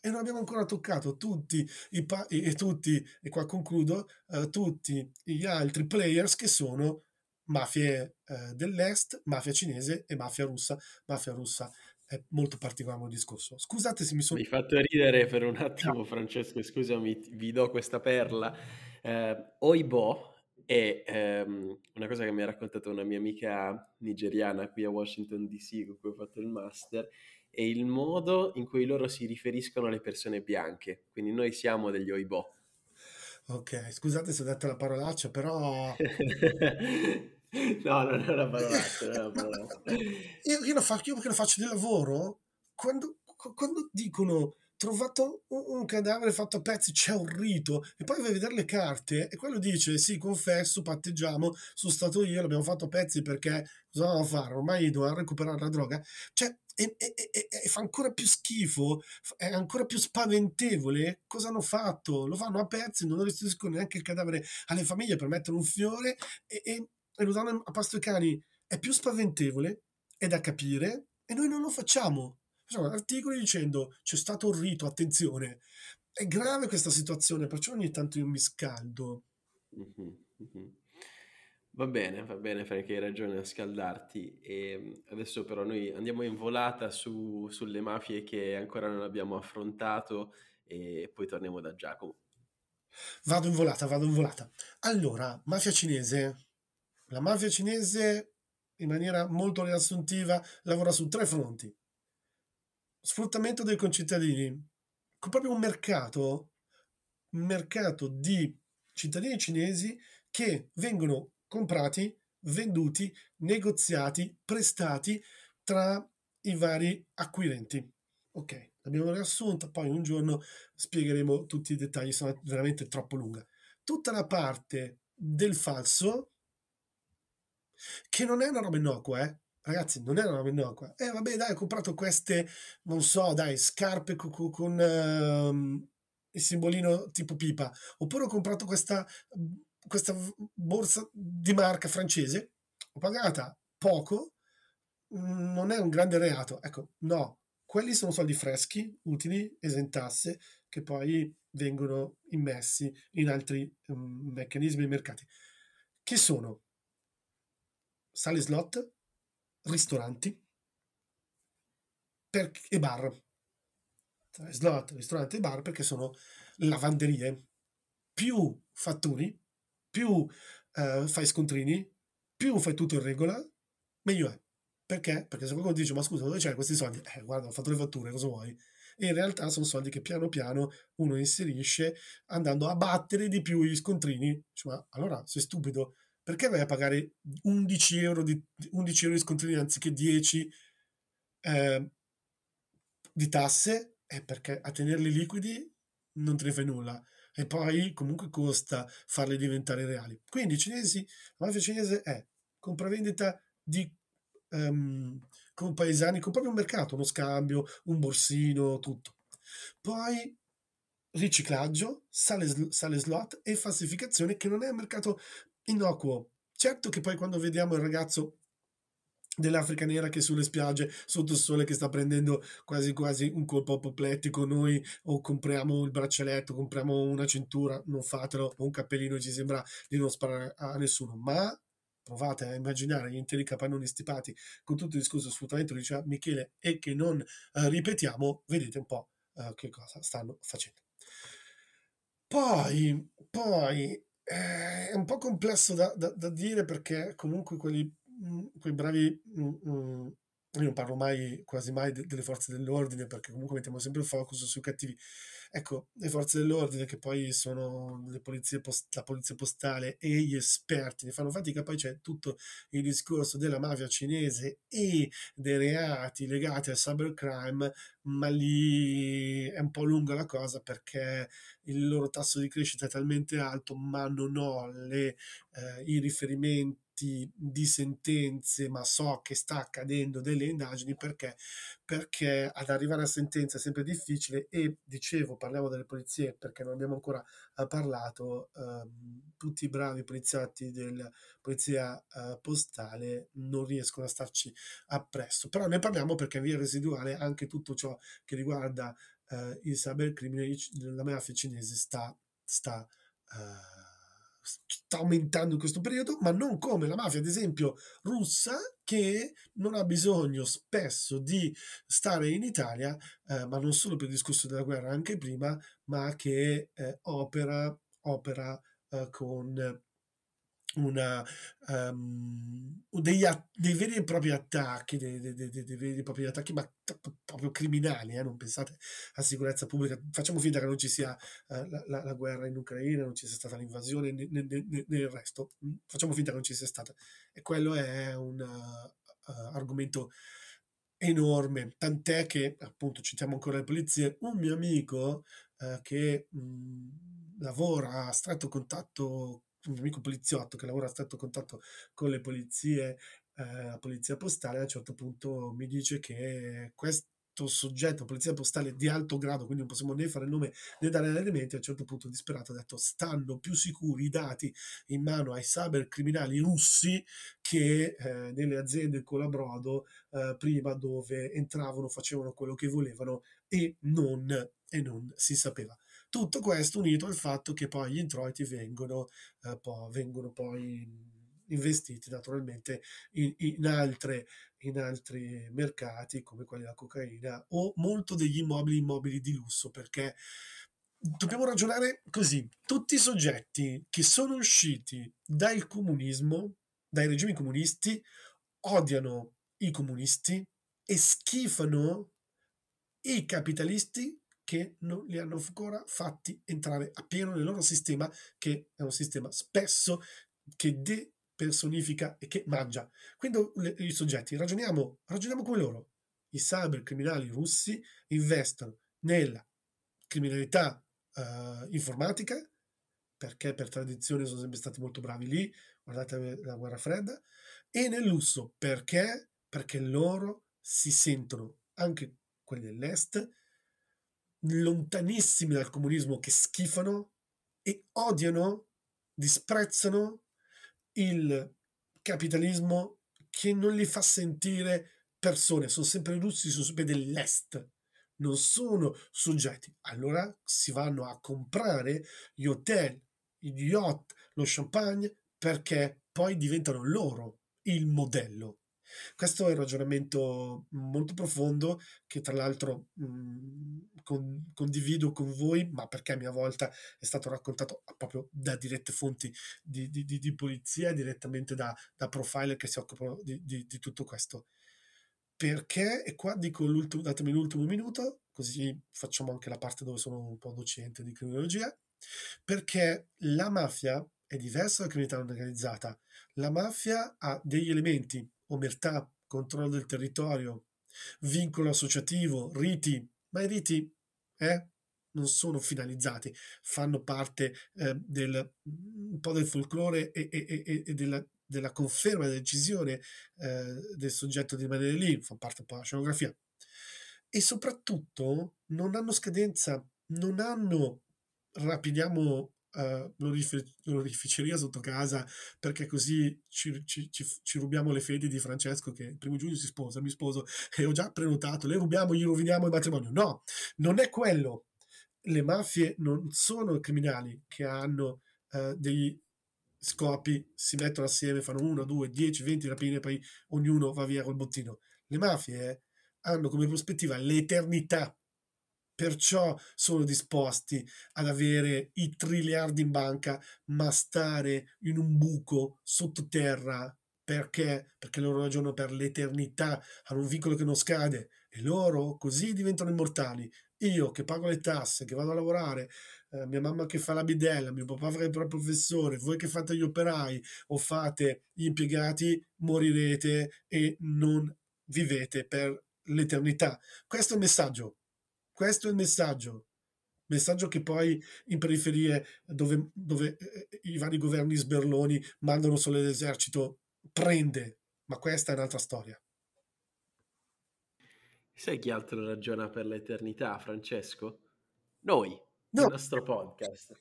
e non abbiamo ancora toccato tutti i pa- e, tutti, e qua concludo, uh, tutti gli altri players che sono mafie eh, dell'est, mafia cinese e mafia russa. Mafia russa è molto particolare il discorso. Scusate se mi sono... Mi hai fatto ridere per un attimo, Francesco, scusami, vi do questa perla. Eh, Oibo è ehm, una cosa che mi ha raccontato una mia amica nigeriana qui a Washington DC con cui ho fatto il master, è il modo in cui loro si riferiscono alle persone bianche. Quindi noi siamo degli Oibo. Ok, scusate se ho detto la parolaccia, però... *laughs* no, non è una parolaccia, non è una parolaccia. Io, io, lo faccio, io che lo faccio di lavoro, quando, quando dicono trovato un, cadavere fatto a pezzi, c'è un rito, e poi vai a vedere le carte e quello dice sì, confesso, patteggiamo, sono stato io, l'abbiamo fatto a pezzi perché cosa dovevamo fare? Ormai dovevamo recuperare la droga. Cioè, e, e, e, e, fa ancora più schifo, è ancora più spaventevole. Cosa hanno fatto? Lo fanno a pezzi, non restituiscono neanche il cadavere alle famiglie per mettere un fiore e, lo danno a pasto ai cani. È più spaventevole, è da capire e noi non lo facciamo facciamo articoli dicendo c'è stato un rito, attenzione. È grave questa situazione, perciò ogni tanto io mi scaldo. Mm-hmm, mm-hmm. Va bene, va bene Frank, hai ragione a scaldarti. E mm, adesso però noi andiamo in volata su, sulle mafie che ancora non abbiamo affrontato e poi torniamo da Giacomo. Vado in volata, vado in volata. Allora, mafia cinese. La mafia cinese, in maniera molto riassuntiva, lavora su tre fronti sfruttamento dei concittadini, proprio un mercato, un mercato di cittadini cinesi che vengono comprati, venduti, negoziati, prestati tra i vari acquirenti. Ok, l'abbiamo riassunta, poi un giorno spiegheremo tutti i dettagli, sono veramente troppo lunga. Tutta la parte del falso, che non è una roba innocua, eh? Ragazzi, non era una innocua. Eh, vabbè, dai, ho comprato queste, non so, dai, scarpe con, con uh, il simbolino tipo pipa. Oppure ho comprato questa, questa borsa di marca francese. Ho pagata poco, mm, non è un grande reato. Ecco, no, quelli sono soldi freschi, utili, esentasse, che poi vengono immessi in altri um, meccanismi e mercati. Che sono sale slot, ristoranti per, e bar. Slot, ristoranti e bar perché sono lavanderie. Più fatturi, più eh, fai scontrini, più fai tutto in regola, meglio è. Perché? Perché se qualcuno dice ma scusa dove c'hai questi soldi? Eh guarda ho fatto le fatture, cosa vuoi? E in realtà sono soldi che piano piano uno inserisce andando a battere di più gli scontrini. Cioè, allora sei stupido, perché vai a pagare 11 euro di, 11 euro di scontrini anziché 10 eh, di tasse? È perché a tenerli liquidi non te ne fai nulla e poi comunque costa farli diventare reali. Quindi i cinesi, la mafia cinese è compravendita di um, con paesani, con proprio un mercato, uno scambio, un borsino, tutto. Poi riciclaggio, sale, sale slot e falsificazione che non è un mercato innocuo. Certo che poi quando vediamo il ragazzo dell'Africa nera che sulle spiagge sotto il sole che sta prendendo quasi quasi un colpo apoplettico noi o compriamo il braccialetto compriamo una cintura non fatelo o un cappellino ci sembra di non sparare a nessuno ma provate a immaginare gli interi capannoni stipati con tutto il discorso sfruttamento che diceva Michele e che non eh, ripetiamo vedete un po' eh, che cosa stanno facendo poi poi è un po' complesso da, da, da dire perché comunque quelli, mm, quei bravi... Mm, mm, io non parlo mai, quasi mai de, delle forze dell'ordine perché comunque mettiamo sempre il focus sui cattivi. Ecco, le forze dell'ordine che poi sono post, la polizia postale e gli esperti ne fanno fatica, poi c'è tutto il discorso della mafia cinese e dei reati legati al cybercrime, ma lì è un po' lunga la cosa perché il loro tasso di crescita è talmente alto, ma non ho le, eh, i riferimenti di sentenze, ma so che sta accadendo delle indagini perché, perché ad arrivare a sentenza è sempre difficile e dicevo, parliamo delle polizie perché non abbiamo ancora eh, parlato, ehm, tutti i bravi poliziotti della polizia eh, postale non riescono a starci appresso, però ne parliamo perché via residuale anche tutto ciò che riguarda eh, il cybercrimine, la mafia cinese sta, sta uh, sta aumentando in questo periodo, ma non come la mafia, ad esempio, russa, che non ha bisogno spesso di stare in Italia, eh, ma non solo per il discorso della guerra, anche prima, ma che eh, opera, opera eh, con una, um, degli, dei veri e propri attacchi, dei, dei, dei, dei veri e propri attacchi, ma proprio criminali, eh? non pensate a sicurezza pubblica. Facciamo finta che non ci sia uh, la, la, la, guerra in Ucraina, non ci sia stata l'invasione né, né, né, né, il resto. Mm, facciamo finta che non ci sia stata. E quello è un uh, argomento enorme, tant'è che, appunto, citiamo ancora le polizie, un mio amico uh, che mh, mm, lavora a stretto contatto un amico poliziotto che lavora a stretto contatto con le polizie, eh, la polizia postale, a un certo punto mi dice che questo soggetto, polizia postale di alto grado, quindi non possiamo né fare il nome né dare elementi, a un certo punto disperato ha detto stanno più sicuri i dati in mano ai cybercriminali russi che eh, nelle aziende con la brodo eh, prima dove entravano, facevano quello che volevano e non, e non si sapeva. Tutto questo unito al fatto che poi gli introiti vengono, eh, poi, vengono poi investiti naturalmente in, in, altre, in altri mercati come quelli della cocaina o molto degli immobili immobili di lusso perché dobbiamo ragionare così. Tutti i soggetti che sono usciti dal comunismo dai regimi comunisti odiano i comunisti e schifano i capitalisti che non li hanno ancora fatti entrare appieno nel loro sistema, che è un sistema spesso che depersonifica e che mangia. Quindi i soggetti, ragioniamo, ragioniamo come loro. I cybercriminali russi investono nella criminalità uh, informatica, perché per tradizione sono sempre stati molto bravi lì, guardate la guerra fredda, e nel lusso, perché? Perché loro si sentono, anche quelli dell'est, lontanissimi dal comunismo che schifano e odiano, disprezzano il capitalismo che non li fa sentire persone, sono sempre russi, sono sempre dell'est, non sono soggetti. Allora si vanno a comprare gli hotel, gli yacht, lo champagne perché poi diventano loro il modello. Questo è un ragionamento molto profondo che tra l'altro mh, mhmm, con, condivido con voi, ma perché a mia volta è stato raccontato proprio da dirette fonti di, di, di, di polizia, direttamente da, da, profiler che si occupano di, tutto questo. Perché, e qua dico l'ultimo, datemi l'ultimo minuto, così facciamo anche la parte dove sono un po' docente di criminologia, perché la mafia è diversa dalla criminalità organizzata. La mafia ha degli elementi omertà, controllo del territorio, vincolo associativo, riti, ma i riti eh, non sono finalizzati, fanno parte eh, del, un po' del folklore e, e, e, e della, della, conferma, della decisione eh, del soggetto di rimanere lì, fa parte un po' della scenografia. E soprattutto non hanno scadenza, non hanno rapidiamo uh, l'orificeria sotto casa perché così ci, ci, ci, ci, rubiamo le fedi di Francesco che il primo giugno si sposa, mi sposo e ho già prenotato, le rubiamo, gli roviniamo il matrimonio. No, non è quello. Le mafie non sono criminali che hanno uh, degli scopi, si mettono assieme, fanno uno, due, dieci, venti rapine e poi ognuno va via col bottino. Le mafie hanno come prospettiva l'eternità Perciò sono disposti ad avere i triliardi in banca, ma stare in un buco sottoterra perché? Perché loro ragionano per l'eternità, hanno un vincolo che non scade e loro così diventano immortali. Io che pago le tasse, che vado a lavorare, eh, mia mamma che fa la bidella, mio papà fa il professore, voi che fate gli operai o fate gli impiegati, morirete e non vivete per l'eternità. Questo è il messaggio. Questo è il messaggio. Messaggio che poi in periferie dove, dove eh, i vari governi sberloni mandano solo l'esercito prende, ma questa è un'altra storia. Sai chi altro ragiona per l'eternità, Francesco? Noi, no. il nostro podcast.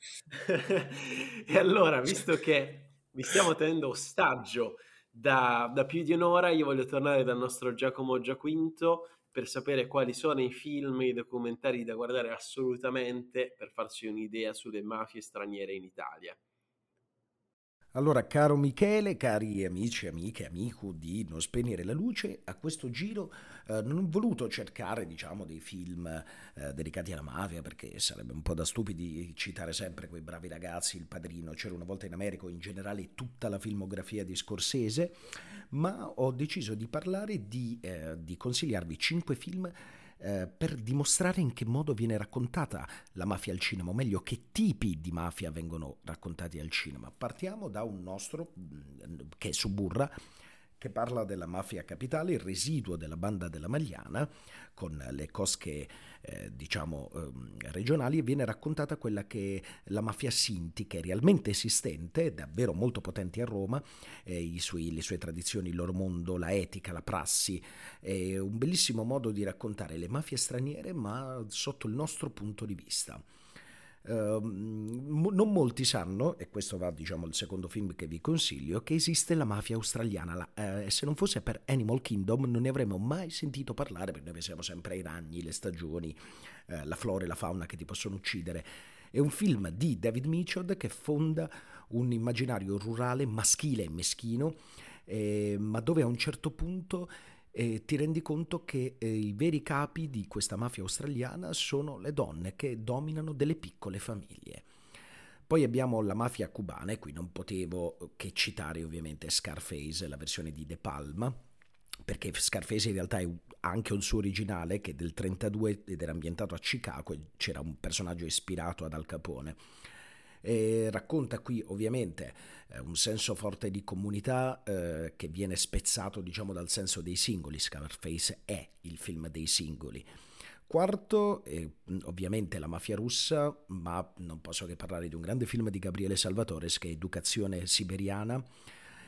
*laughs* e allora, visto che vi stiamo tenendo ostaggio da, da, più di un'ora, io voglio tornare dal nostro Giacomo Giaquinto per sapere quali sono i film e i documentari da guardare assolutamente per farsi un'idea sulle mafie straniere in Italia. Allora, caro Michele, cari amici, amiche, amico di Non spegnere la luce, a questo giro eh, non ho voluto cercare, diciamo, dei film eh, dedicati alla mafia, perché sarebbe un po' da stupidi citare sempre quei bravi ragazzi, Il Padrino, c'era una volta in America, in generale tutta la filmografia di Scorsese, ma ho deciso di parlare, di, eh, di consigliarvi cinque film eh, per dimostrare in che modo viene raccontata la mafia al cinema, o meglio che tipi di mafia vengono raccontati al cinema. Partiamo da un nostro mm, che è Suburra, che parla della mafia capitale, il residuo della banda della Magliana, con le cosche eh, diciamo eh, regionali, e viene raccontata quella che è la mafia Sinti, che è realmente esistente, davvero molto potente a Roma, eh, suoi, le sue tradizioni, il loro mondo, la etica, la prassi, è un bellissimo modo di raccontare le mafie straniere, ma sotto il nostro punto di vista. Uh, non molti sanno, e questo va diciamo il secondo film che vi consiglio, che esiste la mafia australiana. La, uh, se non fosse per Animal Kingdom non ne avremmo mai sentito parlare, perché noi pensiamo sempre ai ragni, le stagioni, uh, la flora e la fauna che ti possono uccidere. È un film di David Mitchell che fonda un immaginario rurale maschile e meschino, eh, ma dove a un certo punto e ti rendi conto che eh, i veri capi di questa mafia australiana sono le donne che dominano delle piccole famiglie. Poi abbiamo la mafia cubana, e qui non potevo che citare ovviamente Scarface, la versione di De Palma, perché Scarface in realtà ha anche un suo originale che è del 32 ed era ambientato a Chicago e c'era un personaggio ispirato ad Al Capone. E racconta qui ovviamente eh, un senso forte di comunità eh, che viene spezzato diciamo dal senso dei singoli. Scarface è il film dei singoli. Quarto, eh, ovviamente la mafia russa, ma non posso che parlare di un grande film di Gabriele Salvatores che è Educazione siberiana,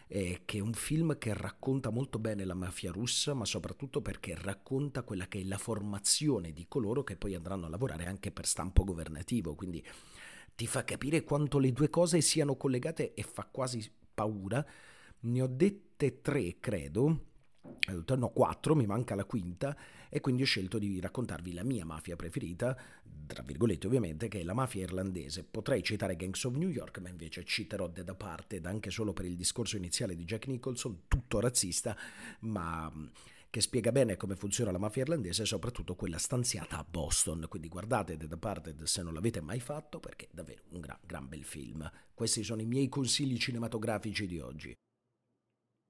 eh, che è un film che racconta molto bene la mafia russa, ma soprattutto perché racconta quella che è la formazione di coloro che poi andranno a lavorare anche per stampo governativo, quindi ti fa capire quanto le due cose siano collegate e fa quasi paura. Ne ho dette tre, credo, no, quattro, mi manca la quinta, e quindi ho scelto di raccontarvi la mia mafia preferita, tra virgolette ovviamente, che è la mafia irlandese. Potrei citare Gangs of New York, ma invece citerò Dead Aparted, anche solo per il discorso iniziale di Jack Nicholson, tutto razzista, ma che spiega bene come funziona la mafia irlandese soprattutto quella stanziata a Boston. Quindi guardate The Departed se non l'avete mai fatto perché è davvero un gran, gran bel film. Questi sono i miei consigli cinematografici di oggi.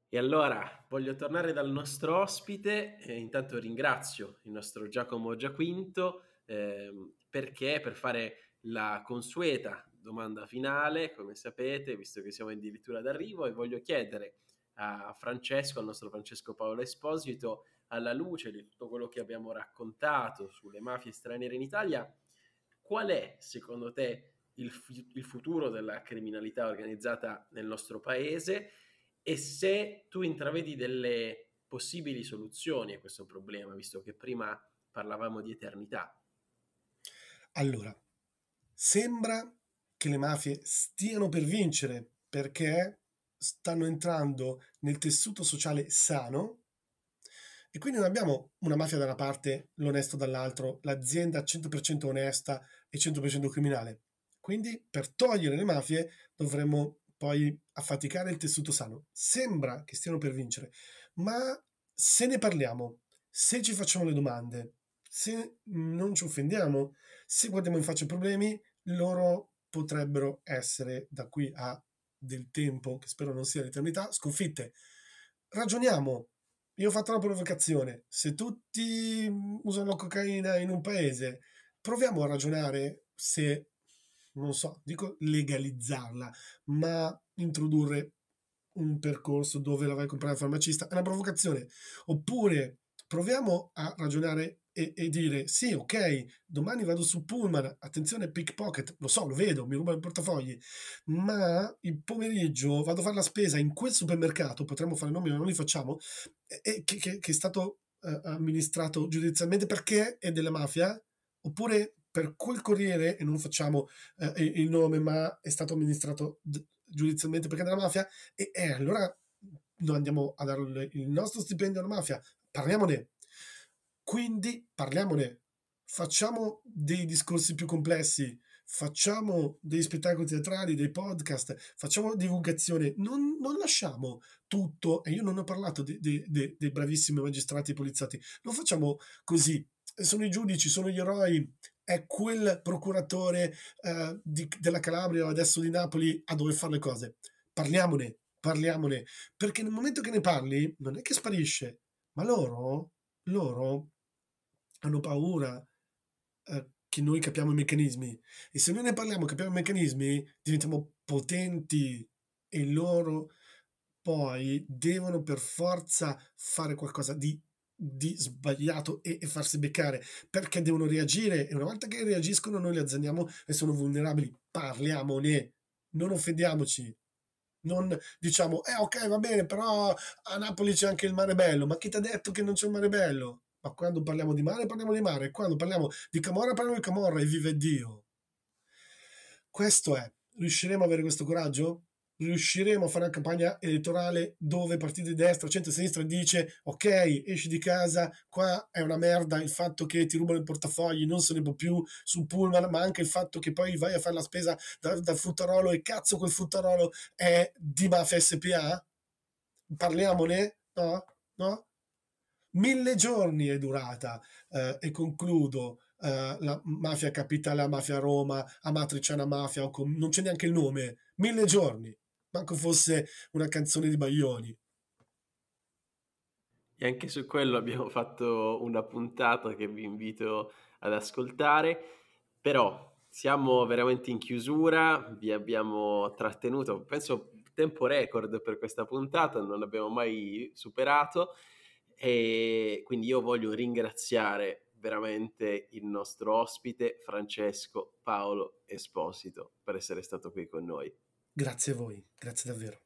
E allora voglio tornare dal nostro ospite e intanto ringrazio il nostro Giacomo Giaquinto eh, perché per fare la consueta domanda finale, come sapete, visto che siamo addirittura d'arrivo, e voglio chiedere a Francesco, al nostro Francesco Paolo Esposito, alla luce di tutto quello che abbiamo raccontato sulle mafie straniere in Italia, qual è secondo te il, il futuro della criminalità organizzata nel nostro paese e se tu intravedi delle possibili soluzioni a questo problema, visto che prima parlavamo di eternità? Allora, sembra che le mafie stiano per vincere perché stanno entrando nel tessuto sociale sano e quindi non abbiamo una mafia da una parte, l'onesto dall'altro, l'azienda 100% onesta e 100% criminale. Quindi per togliere le mafie dovremmo poi affaticare il tessuto sano. Sembra che stiano per vincere, ma se ne parliamo, se ci facciamo le domande, se non ci offendiamo, se guardiamo in faccia i problemi, loro potrebbero essere da qui a del tempo, che spero non sia l'eternità, sconfitte. Ragioniamo. Io ho fatto una provocazione. Se tutti usano cocaina in un paese, proviamo a ragionare se, non so, dico legalizzarla, ma introdurre un percorso dove la vai a comprare al farmacista. È una provocazione. Oppure proviamo a ragionare e, e, dire sì, ok, domani vado su Pullman, attenzione pickpocket, lo so, lo vedo, mi rubano i portafogli, ma il pomeriggio vado a fare la spesa in quel supermercato, potremmo fare nomi ma non li facciamo, e, che, che, che, è stato eh, amministrato giudizialmente perché è della mafia, oppure per quel corriere, e non facciamo eh, il nome, ma è stato amministrato d- giudizialmente perché è della mafia, e, e allora noi andiamo a dare il nostro stipendio alla mafia, parliamone quindi parliamone, facciamo dei discorsi più complessi, facciamo degli spettacoli teatrali, dei podcast, facciamo divulgazione, non, non lasciamo tutto, e io non ho parlato dei, dei, dei bravissimi magistrati e poliziotti, non facciamo così, sono i giudici, sono gli eroi, è quel procuratore eh, di, della Calabria o adesso di Napoli a dove fare le cose. Parliamone, parliamone, perché nel momento che ne parli non è che sparisce, ma loro, loro hanno paura eh, che noi capiamo i meccanismi e se noi ne parliamo, capiamo i meccanismi, diventiamo potenti e loro poi devono per forza fare qualcosa di, di sbagliato e, e, farsi beccare perché devono reagire e una volta che reagiscono noi li azzanniamo e sono vulnerabili. Parliamone, non offendiamoci. Non diciamo, eh ok va bene, però a Napoli c'è anche il mare bello, ma chi ti ha detto che non c'è il mare bello? Ma quando parliamo di mare, parliamo di mare. Quando parliamo di Camorra, parliamo di Camorra e vive Dio. Questo è. Riusciremo ad avere questo coraggio? Riusciremo a fare una campagna elettorale dove partito di destra, centro-sinistra dice ok, esci di casa, qua è una merda il fatto che ti rubano i portafogli, non se ne può più sul pullman, ma anche il fatto che poi vai a fare la spesa dal, dal fruttarolo e cazzo quel fruttarolo è di Mafia SPA? Parliamone? No? No? Mille giorni è durata eh, e concludo. Uh, la mafia capitale, la mafia Roma, Amatriciana Mafia, non c'è neanche il nome, mille giorni, manco fosse una canzone di Baglioni. E anche su quello abbiamo *laughs* fatto una puntata che vi invito ad ascoltare, però siamo veramente in chiusura, vi abbiamo trattenuto, penso tempo record per questa puntata, non l'abbiamo mai superato. E quindi io voglio ringraziare veramente il nostro ospite Francesco Paolo Esposito per essere stato qui con noi. Grazie a voi, grazie davvero.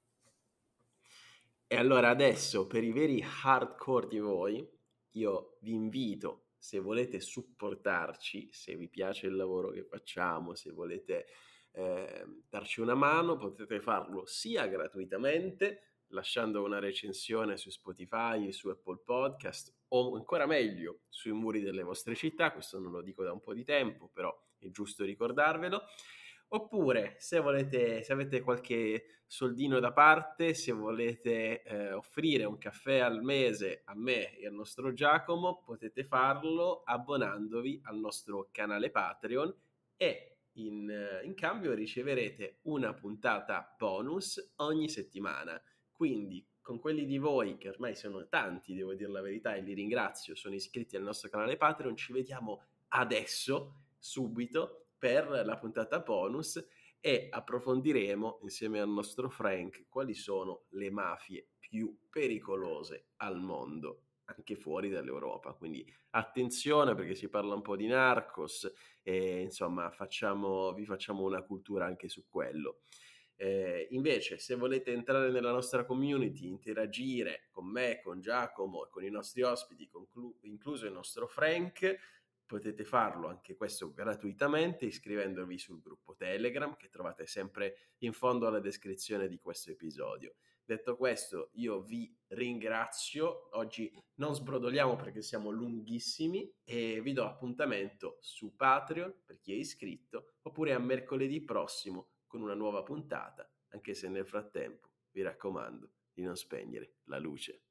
E allora adesso per i veri hardcore di voi, io vi invito, se volete supportarci, se vi piace il lavoro che facciamo, se volete eh, darci una mano, potete farlo sia gratuitamente lasciando una recensione su Spotify, su Apple Podcast o ancora meglio sui muri delle vostre città, questo non lo dico da un po' di tempo, però è giusto ricordarvelo. Oppure se volete, se avete qualche soldino da parte, se volete eh, offrire un caffè al mese a me e al nostro Giacomo, potete farlo abbonandovi al nostro canale Patreon e in, in cambio riceverete una puntata bonus ogni settimana. Quindi con quelli di voi, che ormai sono tanti, devo dire la verità, e li ringrazio, sono iscritti al nostro canale Patreon, ci vediamo adesso, subito, per la puntata bonus e approfondiremo insieme al nostro Frank quali sono le mafie più pericolose al mondo, anche fuori dall'Europa. Quindi attenzione perché si parla un po' di narcos e insomma facciamo, vi facciamo una cultura anche su quello. Eh, invece, se volete entrare nella nostra community, interagire con me, con Giacomo e con i nostri ospiti, conclu- incluso il nostro Frank, potete farlo anche questo gratuitamente iscrivendovi sul gruppo Telegram che trovate sempre in fondo alla descrizione di questo episodio. Detto questo, io vi ringrazio. Oggi non sbrodoliamo perché siamo lunghissimi e vi do appuntamento su Patreon per chi è iscritto oppure a mercoledì prossimo con una nuova puntata, anche se nel frattempo vi raccomando di non spegnere la luce.